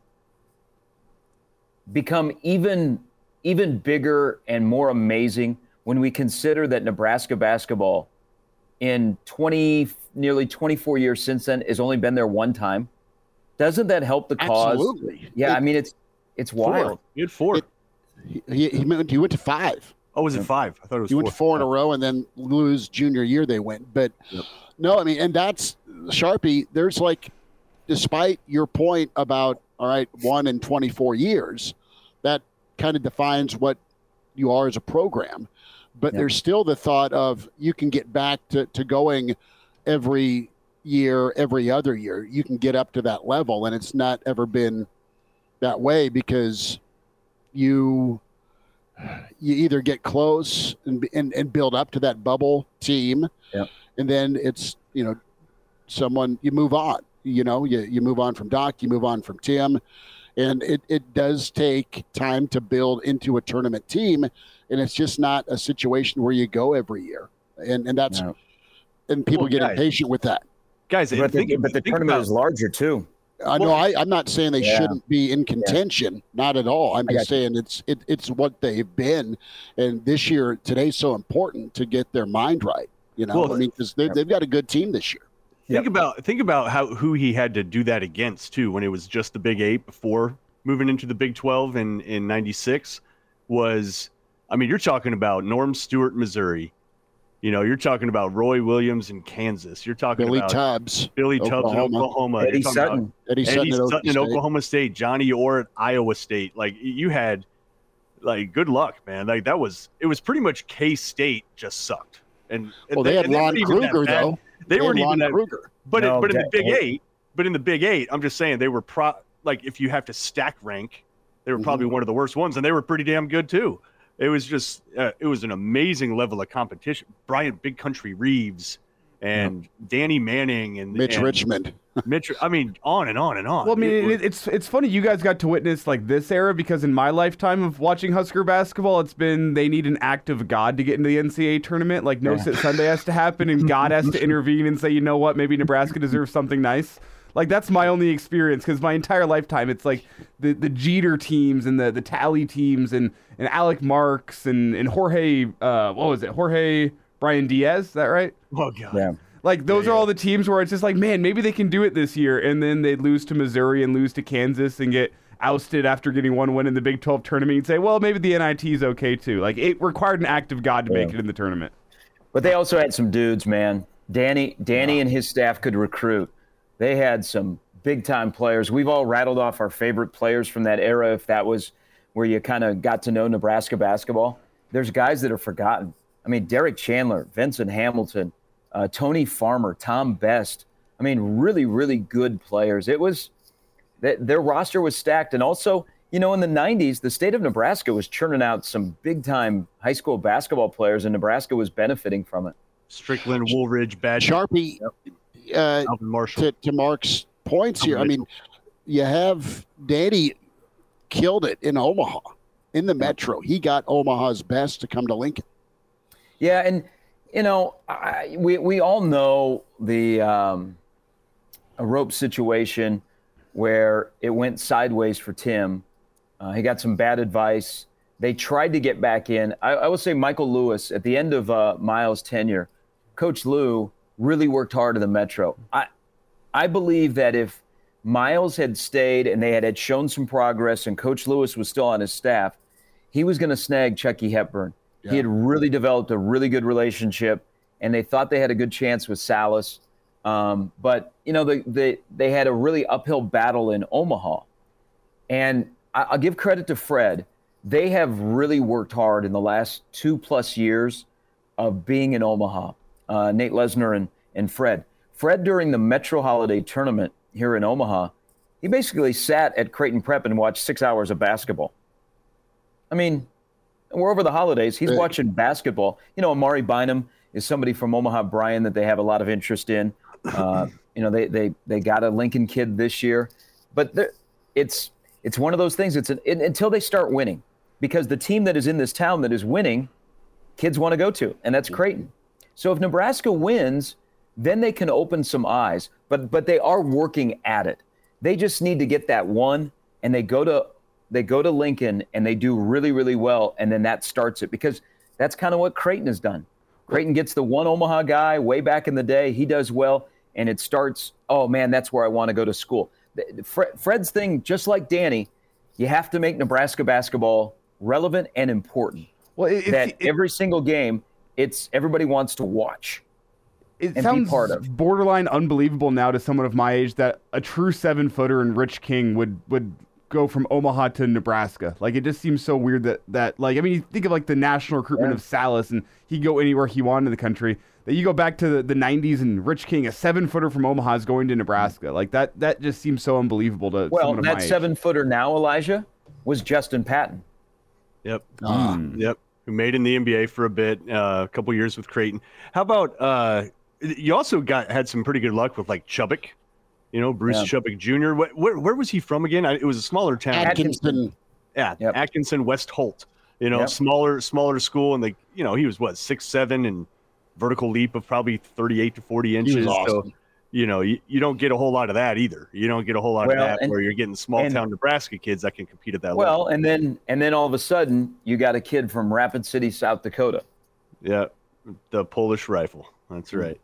E: become even even bigger and more amazing when we consider that Nebraska basketball in 20 nearly 24 years since then has only been there one time? Doesn't that help the cause?
A: absolutely.
E: Yeah,
A: It-
E: I mean it's it's wild.
C: You had four.
A: It- he, he went he went to five.
C: oh, was it five? I thought it was
A: He
C: four.
A: went to four in a oh. row, and then Lue's junior year they went. But no, I mean, and that's Sharpie. There's like, despite your point about all right, one in 24 years, that kind of defines what you are as a program. But
E: Yeah.
A: there's still the thought of you can get back to, to going every year, every other year. You can get up to that level, and it's not ever been that way because you you either get close and, and, and build up to that bubble team
E: Yep.
A: and then it's you know someone you move on you know you, you move on from doc you move on from tim and it, it does take time to build into a tournament team and it's just not a situation where you go every year and and that's
E: No.
A: and people
C: Well,
A: get
C: guys,
A: impatient with that
C: Guys,
E: But
C: think,
E: the, but the tournament
C: about-
E: is larger too.
A: I know.
C: Well-
A: I, I'm not saying they
E: Yeah.
A: shouldn't be in contention. Not at all. I'm just
E: got
A: saying it's it, it's what they've been, and this year today's so important to get their mind right. You know,
C: Well,
A: I mean, because they, they've got a good team this year.
C: Think about think about how who he had to do that against too when it was just the Big Eight before moving into the Big Twelve in in '96 was I mean you're talking about Norm Stewart, Missouri. You know, you're talking about Roy Williams in Kansas. You're talking
A: Billy
C: about
A: Tubbs,
C: Billy Tubbs
A: Oklahoma.
C: in Oklahoma.
E: Eddie
C: You're
E: Sutton.
A: Eddie Sutton,
C: Eddie
A: at
C: Sutton, in
A: State.
C: Oklahoma State, Johnny Orr at Iowa State. Like you had, like good luck, man. Like that was it was pretty much K State just sucked. And, and
A: Well, they had
C: and
A: Lon
C: weren't even that
A: Kruger though.
C: They,
A: had
C: weren't even
A: Lon
C: that.
A: Kruger.
C: But
E: No,
C: in, but in the
E: that-
C: Big Eight, but in the Big Eight, I'm just saying they were pro. Like if you have to stack rank, they were
A: Mm-hmm.
C: probably one of the worst ones, and they were pretty damn good too. It was just uh, it was an amazing level of competition. Bryant Big Country Reeves and Danny Manning and
A: Mitch
C: and
A: Richmond.
C: Mitch. I mean, on and on and on.
B: Well, I mean,
C: It was-
B: it, it's it's funny you guys got to witness like this era because in my lifetime of watching Husker basketball, it's been they need an act of God to get into the NCAA tournament. Like No Sit Sunday has to happen, and God has to intervene and say, you know what, maybe Nebraska deserves something nice. Like that's my only experience because my entire lifetime it's like the, the Jeter teams and the the Tally teams and and Aleks Maric and and Jorge uh what was it Jorge Brian Diaz is that right?
C: oh god.
E: Yeah.
B: Like those are all the teams where it's just like, man, maybe they can do it this year, and then they lose to Missouri and lose to Kansas and get ousted after getting one win in the Big 12 tournament. And say, well, maybe the NIT is okay too. Like it required an act of God to make it in the tournament.
E: But they also had some dudes, man. Danny, Danny, and his staff could recruit. They had some big time players. We've all rattled off our favorite players from that era. If that was where you kind of got to know Nebraska basketball, there's guys that are forgotten. I mean, Derek Chandler, Venson Hamilton, uh, Tony Farmer, Tom Best. I mean, really, really good players. It was that their roster was stacked, and also, you know, in the '90s, the state of Nebraska was churning out some big time high school basketball players, and Nebraska was benefiting from it.
C: Strickland, Woolridge, Badger,
A: Sharpie, uh,
C: Marshall.
A: to, to Mark's points here. I mean, you have Danny killed it in Omaha, in the Metro. He got Omaha's best to come to Lincoln.
E: Yeah, and you know, I, we we all know the um, a rope situation where it went sideways for Tim. Uh, he got some bad advice. They tried to get back in. I, I will say Michael Lewis at the end of uh, Miles' tenure, Coach Lou really worked hard in the Metro. I I believe that if Miles had stayed and they had, had shown some progress and Coach Lewis was still on his staff, he was going to snag Chucky Hepburn. He had really developed a really good relationship, and they thought they had a good chance with Salas. Um, but you know, they, they they had a really uphill battle in Omaha, and I, I'll give credit to Fred. They have really worked hard in the last two plus years of being in Omaha. Uh, Nate Loenser and and Fred. Fred during the Metro Holiday Tournament here in Omaha, he basically sat at Creighton Prep and watched six hours of basketball. I mean, we're over the holidays. He's watching basketball. You know, Amari Bynum is somebody from Omaha Bryan that they have a lot of interest in. Uh, you know, they they they got a Lincoln kid this year, but it's it's one of those things. It's an, it, until they start winning, because the team that is in this town that is winning, kids want to go to, and that's Creighton. So if Nebraska wins, then they can open some eyes. But but they are working at it. They just need to get that one, and they go to they go to Lincoln and they do really really well, and then that starts it because that's kind of what Creighton has done. Creighton gets the one Omaha guy way back in the day. He does well, and it starts. Oh man, that's where I want to go to school. Fred's thing, just like Danny, you have to make Nebraska basketball relevant and important.
B: Well, it,
E: that
B: it,
E: every single game, it's everybody wants to watch.
B: It
E: and be
B: sounds
E: part of.
B: borderline unbelievable now to someone of my age that a true seven footer and Rich King would would go from Omaha to Nebraska. Like it just seems so weird that that like I mean you think of like the national recruitment
E: Yeah.
B: of Salas and he'd go anywhere he wanted in the country. That you go back to the, the 90s and Rich King, a seven footer from Omaha, is going to Nebraska. Like that that just seems so unbelievable to
E: Well,
B: someone of my
E: that
B: age.
E: seven footer now, Elijah, was Justin Patton.
C: Yep.
A: Ah.
C: Yep. Who made in the NBA for a bit, uh, a couple years with Creighton. How about uh, you also got had some pretty good luck with like Chubick, you know, Bruce
E: Yeah.
C: Chubick Jr. What, where, where was he from again? I, it was a smaller town.
A: Atkinson.
C: Yeah,
E: Yep.
C: Atkinson West Holt. You know,
E: Yep.
C: smaller smaller school, and like you know, he was what six seven and vertical leap of probably thirty eight to forty inches. So you know, you, you don't get a whole lot of that either. You don't get a whole lot
E: Well,
C: of that
E: and-
C: where you're getting small
E: and-
C: town Nebraska kids that can compete at that
E: Well,
C: level.
E: Well, and then and then all of a sudden you got a kid from Rapid City, South Dakota.
C: Yeah, the Polish rifle. That's right.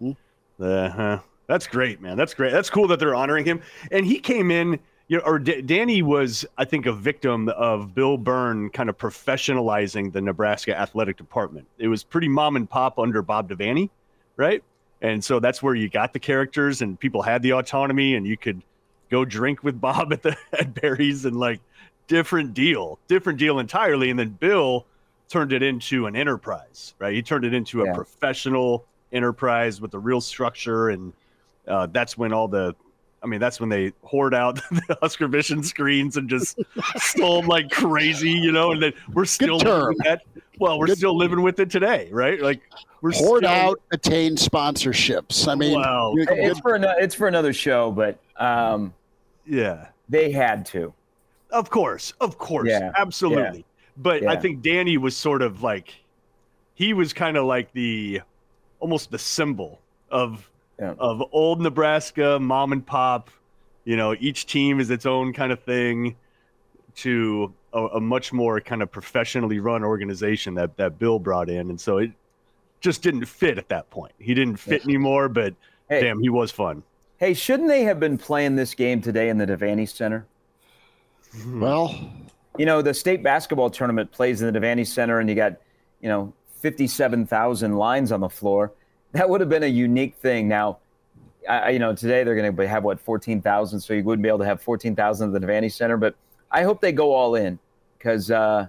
C: Uh-huh. That's great, man. That's great. That's cool that they're honoring him. And he came in, you know, or D- Danny was, I think, a victim of Bill Byrne kind of professionalizing the Nebraska athletic department. It was pretty mom and pop under Bob Devaney, right? And so that's where you got the characters, and people had the autonomy, and you could go drink with Bob at the at Barry's, and like different deal, different deal entirely. And then Bill turned it into an enterprise, right? He turned it into a
E: Yeah.
C: professional enterprise with a real structure, and uh, that's when all the, I mean, that's when they hoard out the Husker Vision screens and just stole them like crazy, you know. And then we're still living that. Well, we're
A: Good-
C: still living with it today, right? Like we're
A: Hoard
C: still,
A: out, attain sponsorships. I mean,
C: Wow.
E: It's for ano- it's for another show, but um,
C: Yeah,
E: they had to.
C: of course, of course,
E: Yeah,
C: absolutely. But I think Danny was sort of like, he was kind of like the, almost the symbol of
E: Yeah.
C: of old Nebraska, mom and pop. You know, each team is its own kind of thing. To a, a much more kind of professionally run organization that that Bill brought in, and so it just didn't fit at that point. He didn't fit anymore, but
E: Hey.
C: damn, he was fun.
E: Hey, shouldn't they have been playing this game today in the Devaney Center?
A: well,
E: You know, the state basketball tournament plays in the Devaney Center, and you got, you know, 57,000 lines on the floor. That would have been a unique thing. Now, I, you know, today they're going to have what 14,000, so you wouldn't be able to have 14,000 at the Devaney Center. But I hope they go all in because uh,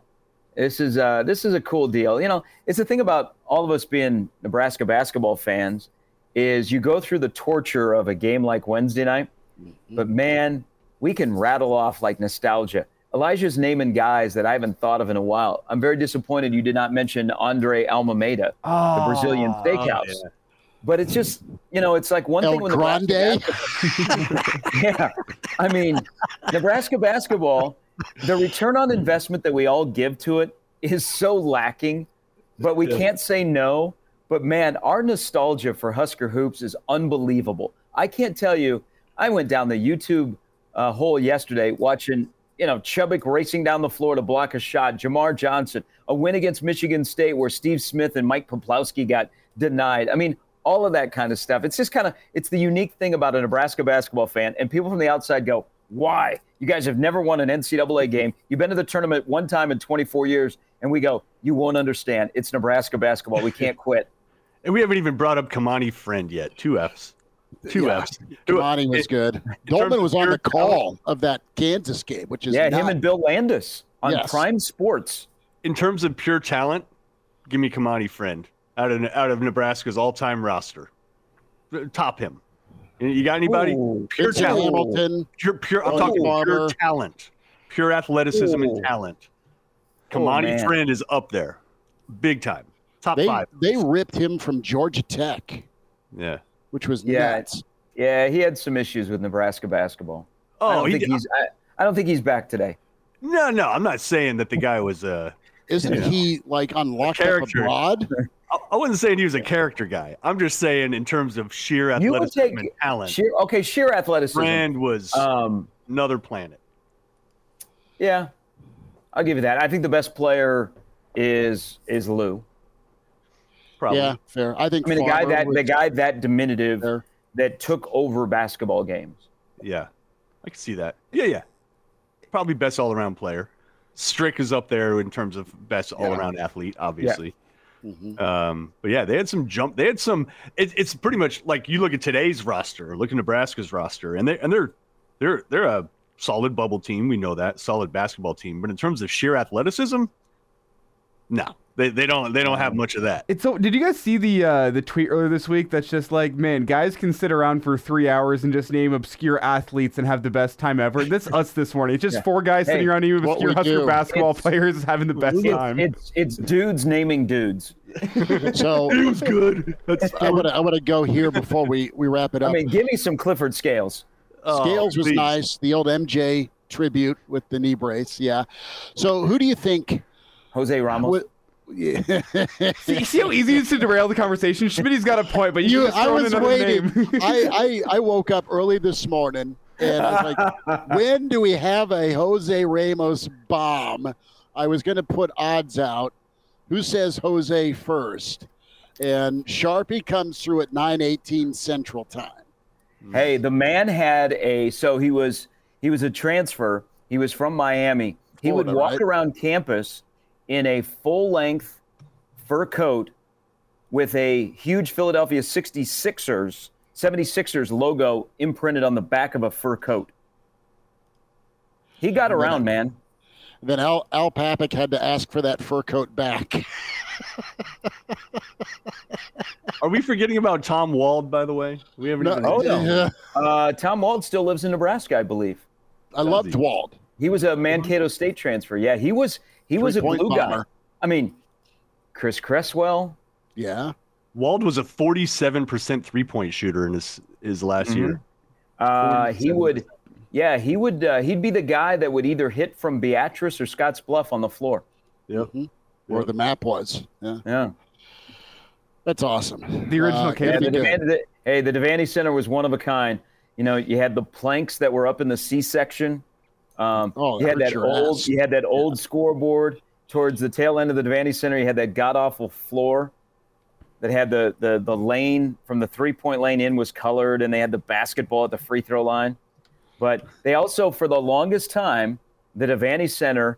E: this is uh, this is a cool deal. You know, it's the thing about all of us being Nebraska basketball fans is you go through the torture of a game like Wednesday night, but man, we can rattle off like nostalgia. Elijah's naming guys that I haven't thought of in a while. I'm very disappointed you did not mention Andre Almeida, the Brazilian
B: Oh,
E: steakhouse.
C: yeah.
E: But it's just, you know, it's like one
A: El
E: thing Nebraska
A: Grande.
E: basketball- yeah, I mean, Nebraska basketball, the return on investment that we all give to it is so lacking, but we can't say no. But man, our nostalgia for Husker hoops is unbelievable. I can't tell you. I went down the YouTube uh, hole yesterday watching, you know, Chubick racing down the floor to block a shot. Jamar Johnson, a win against Michigan State where Steve Smith and Mike Peplowski got denied. I mean, all of that kind of stuff. It's just kind of it's the unique thing about a Nebraska basketball fan. And people from the outside go, "Why? You guys have never won an NCAA game. You've been to the tournament one time in 24 years." And we go, "You won't understand. It's Nebraska basketball. We can't quit."
C: And we haven't even brought up Kamani Friend yet. Two Fs. Two
A: Yeah.
C: Fs.
A: Kamani was good. Dolman was on the
C: pure
A: call of that Kansas game, which is
E: yeah, him and Bill Landis on
A: Yes.
E: Prime Sports.
C: In terms of pure talent, give me Kamani Friend out of out of Nebraska's all-time roster. Top him. You got anybody?
E: Ooh.
C: pure
A: Venson
C: talent.
A: Hamilton.
C: Pure, pure. I'm
A: Ooh.
C: talking pure talent. Pure athleticism
E: Ooh.
C: and talent. Oh, Kamani
E: man.
C: Trend is up there, big time, top
A: They
C: five.
A: they ripped him from Georgia Tech,
C: Yeah.
A: Which was
E: Yeah.
A: nuts.
E: Yeah, he had some issues with Nebraska basketball. I
C: Oh,
E: don't
C: he
E: think
C: did-
E: he's. I, I don't think he's back today.
C: no, no. I'm not saying that the guy was uh
A: Isn't
C: Yeah.
A: he like on locked up
C: character.
A: abroad?
C: I, I wasn't saying he was a character guy. I'm just saying in terms of sheer
E: You would
C: athleticism
E: take
C: and talent,
E: sheer okay, sheer athleticism.
C: Brand was
E: Um,
C: another planet.
E: yeah, I'll give you that. I think the best player is is Lou.
C: Probably.
A: Yeah, fair. I think
E: I mean, the guy that the guy that diminutive
A: there.
E: that took over basketball games.
C: Yeah, I can see that. Yeah, yeah. Probably best all around player. Strick is up there in terms of best all around athlete, obviously.
A: Mhm.
C: Um, but yeah, they had some jump. They had some. It, it's pretty much like you look at today's roster, look at Nebraska's roster, and they and they're they're they're a solid bubble team. We know that solid basketball team. But in terms of sheer athleticism, no, they, they don't they don't have much of that.
B: It's so. Did you guys see the uh, the tweet earlier this week? That's just like, man, guys can sit around for three hours and just name obscure athletes and have the best time ever. That's us this morning. It's just
E: Yeah.
B: four guys sitting around naming
A: what
B: obscure Husker
A: do.
B: basketball
E: It's-
B: players having the best
E: It's,
B: time.
E: it's it's dudes naming dudes.
A: So
C: It was good. That's
A: I want to I want to go here before we we wrap it up.
E: I mean, give me some Clifford Scales.
C: oh,
A: Scales was
C: please.
A: nice. The old MJ tribute with the knee brace. Yeah. So who do you think?
E: Jose Ramos.
A: Would, yeah.
B: see, see how easy it is to derail the conversation? Schmidt's got a point, but you,
A: You, I was
B: another
A: waiting.
B: name.
A: I, I I woke up early this morning and I was like, when do we have a Jose Ramos bomb? I was going to put odds out. Who says Jose first? And Sharpie comes through at 9:18 Central Time.
E: Hey, the man had a so he was he was a transfer. He was from Miami. He would walk
A: right?
E: around campus in a full length fur coat with a huge Philadelphia 66ers 76ers logo imprinted on the back of a fur coat. He got around, man.
A: Then Al Al Papik had to ask for that fur coat back.
C: Are we forgetting about Tom Wald? By the way, we haven't. even
E: Oh, no.
A: yeah.
E: Uh, Tom Wald still lives in Nebraska, I believe.
A: I loved
C: he?
A: Wald.
E: He was a Mankato State transfer. Yeah, he was he was a
A: Three-point
E: glue guy. I mean, Chris Cresswell.
A: Yeah.
C: Wald was a 47% three point shooter in his his last
E: Mhm.
C: year.
E: Uh, he would, yeah, he would. Uh, he'd be the guy that would either hit from Beatrice or Scotts Bluff on the floor.
C: Yep.
A: Where the map was. Yeah.
E: Yeah,
A: That's awesome.
B: The original
A: Uh,
E: yeah. The. Devaney, the, hey, the Devaney Center was one of a kind. You know, you had the planks that were up in the C section. Um,
A: Oh,
E: you had that old,
A: ass.
E: you had that old scoreboard towards the tail end of the Devaney Center. You had that god awful floor that had the the the lane from the three point lane in was colored, and they had the basketball at the free throw line. But they also, for the longest time, the Devaney Center,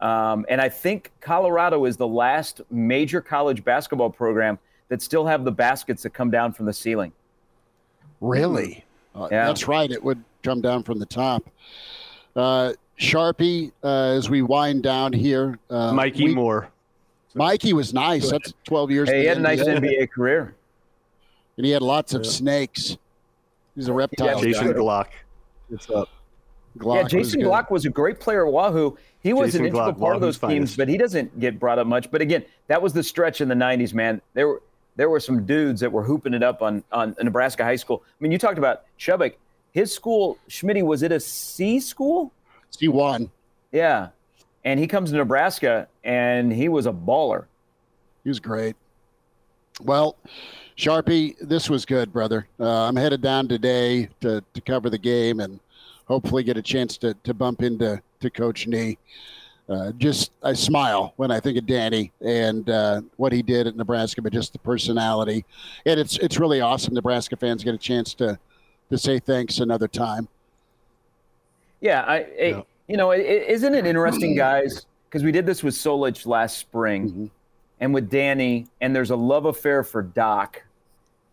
E: um, and I think Colorado is the last major college basketball program that still have the baskets that come down from the ceiling.
A: Really? Uh,
E: Yeah.
A: That's right. It would come down from the top. Uh, Sharpie, uh, as we wind down here, uh,
C: Mikey
A: we-
C: Moore.
A: Mikey was nice. That's 12 years.
E: Hey, he had a nice
A: NBA,
E: NBA career.
A: and he had lots of snakes. He's a reptile.
C: Jason
A: guy.
C: Glock. What's up?
A: Glock
E: yeah, Jason
A: good.
E: Glock was a great player at Wahoo. He was
C: Jason
E: an integral
C: Glock,
E: part of
C: Wahoo's
E: those teams,
C: finest.
E: but he doesn't get brought up much. But again, that was the stretch in the '90s, man. There were there were some dudes that were hooping it up on on Nebraska high school. I mean, you talked about Chubick. His school, Schmidty, was it a C school?
A: C1.
E: Yeah, and he comes to Nebraska, and he was a baller.
A: He was great. Well, Sharpie, this was good, brother. Uh, I'm headed down today to, to cover the game and hopefully get a chance to, to bump into to Coach Nee. Uh, just I smile when I think of Danny and uh, what he did at Nebraska, but just the personality, and it's it's really awesome. Nebraska fans get a chance to to say thanks another time.
E: Yeah, I, I- you know, isn't it interesting, guys? Because we did this with Solich last spring,
A: Mhm.
E: and with Danny, and there's a love affair for Doc.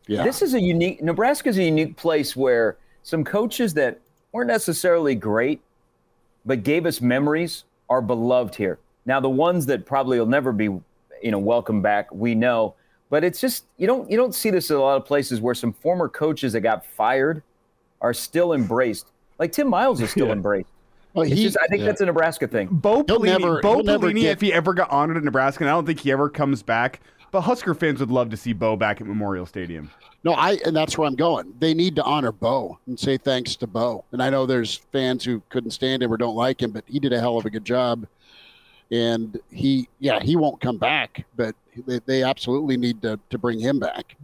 A: Yeah,
E: This is a unique. Nebraska's a unique place where some coaches that weren't necessarily great, but gave us memories, are beloved here. Now, the ones that probably will never be, you know, welcome back, we know. But it's just you don't you don't see this in a lot of places where some former coaches that got fired are still embraced. Like Tim Miles is still
C: Yeah.
E: embraced. It's
A: he-
E: just, I think
A: yeah.
E: that's a Nebraska thing.
B: Bo
A: He'll
B: Pelini,
A: never-
B: Bo
A: never
B: Pelini
A: get-
B: if he ever got honored at Nebraska, and I don't think he ever comes back. But Husker fans would love to see Bo back at Memorial Stadium.
A: No, I and that's where I'm going. They need to honor Bo and say thanks to Bo. And I know there's fans who couldn't stand him or don't like him, but he did a hell of a good job. And he, yeah, he won't come back, but they, they absolutely need to, to bring him back.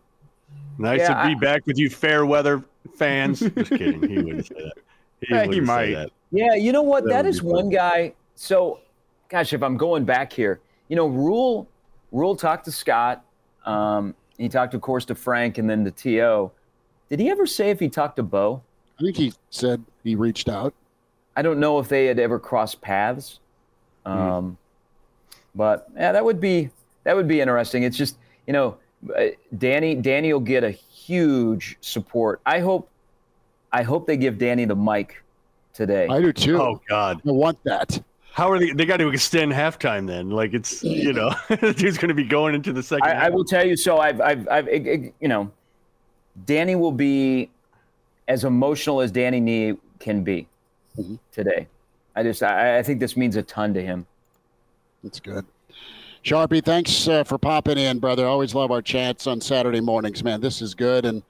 C: Nice
E: Yeah,
C: to be
E: I-
C: back with you, fair weather fans. Just kidding. He wouldn't say that. He,
B: Yeah, he
C: wouldn't say
B: might.
C: that.
E: Yeah, you know what?
C: That
E: That
C: would
E: is
C: be
E: one guy. So, gosh, if I'm going back here, you know, Rhule Rhule talked to Scott. Um, he talked, of course, to Frank and then to To. Did he ever say if he talked to Bo?
A: I think he said he reached out.
E: I don't know if they had ever crossed paths. Um, But yeah, that would be that would be interesting. It's just you know, uh, Danny Danny will get a huge support. I hope I hope they give Danny the mic today.
A: I do too.
C: Oh God.
A: I want that.
C: How are they? They got to extend halftime then. Like it's you know, dude's going to be going into the second.
E: I, I will tell you. So I've, I've, I've, it- it- you know, Danny will be as emotional as Danny Nee can be
A: Mhm.
E: today. I just, I, I think this means a ton to him.
A: That's good. Sharpie, thanks uh, for popping in, brother. Always love our chats on Saturday mornings, man. This is good. And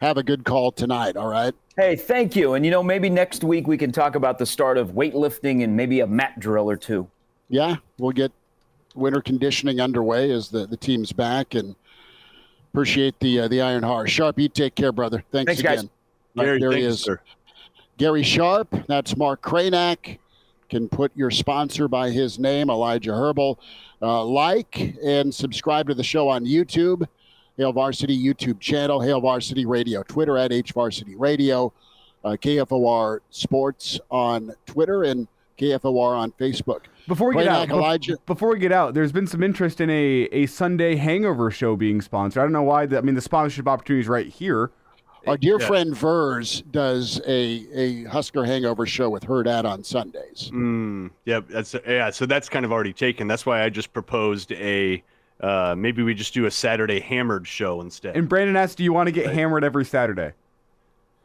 A: have a good call tonight, all right?
E: Hey, thank you. And you know, maybe next week we can talk about the start of weightlifting and maybe a mat drill or two.
A: Yeah, we'll get winter conditioning underway as the, the team's back and appreciate the uh, the iron heart. Sharp, you take care, brother. Thanks,
E: Thanks,
A: again. Right,
C: Gary,
A: there
C: thank
A: he is.
C: sir.
A: Gary Sharp. That's Mark Kraynak. Can put your sponsor by his name, Elijah Herbel. Uh, like and subscribe to the show on YouTube, Hail Varsity YouTube channel, Hail Varsity Radio, Twitter at H Varsity Radio, uh, KFOR Sports on Twitter, and KFOR on Facebook.
B: Before we get out,
A: Elijah.
B: before we get out, there's been some interest in a, a Sunday hangover show being sponsored. I don't know why. The, I mean, the sponsorship opportunity is right here.
A: Our dear
C: Yeah.
A: friend Vers does a, a Husker Hangover show with her dad on Sundays.
C: Mm, yep. That's yeah. So that's kind of already taken. That's why I just proposed a. Uh, maybe we just do a Saturday hammered show instead.
B: And Brandon asked, "Do you want to get hammered every Saturday?"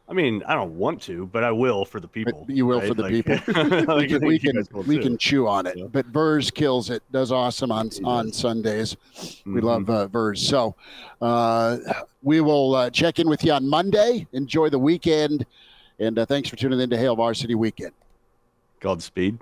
C: I mean, I don't want to, but I will for the people.
A: But you will
C: right?
A: for the
C: Like-
A: people.
C: like,
A: we can, we can, we can chew on it.
C: Yeah.
A: But Vers kills it, does awesome on on Sundays. We
C: Mhm.
A: love uh, Vers. So uh, we will uh, check in with you on Monday. Enjoy the weekend. And uh, thanks for tuning in to Hail Varsity Weekend.
C: Godspeed.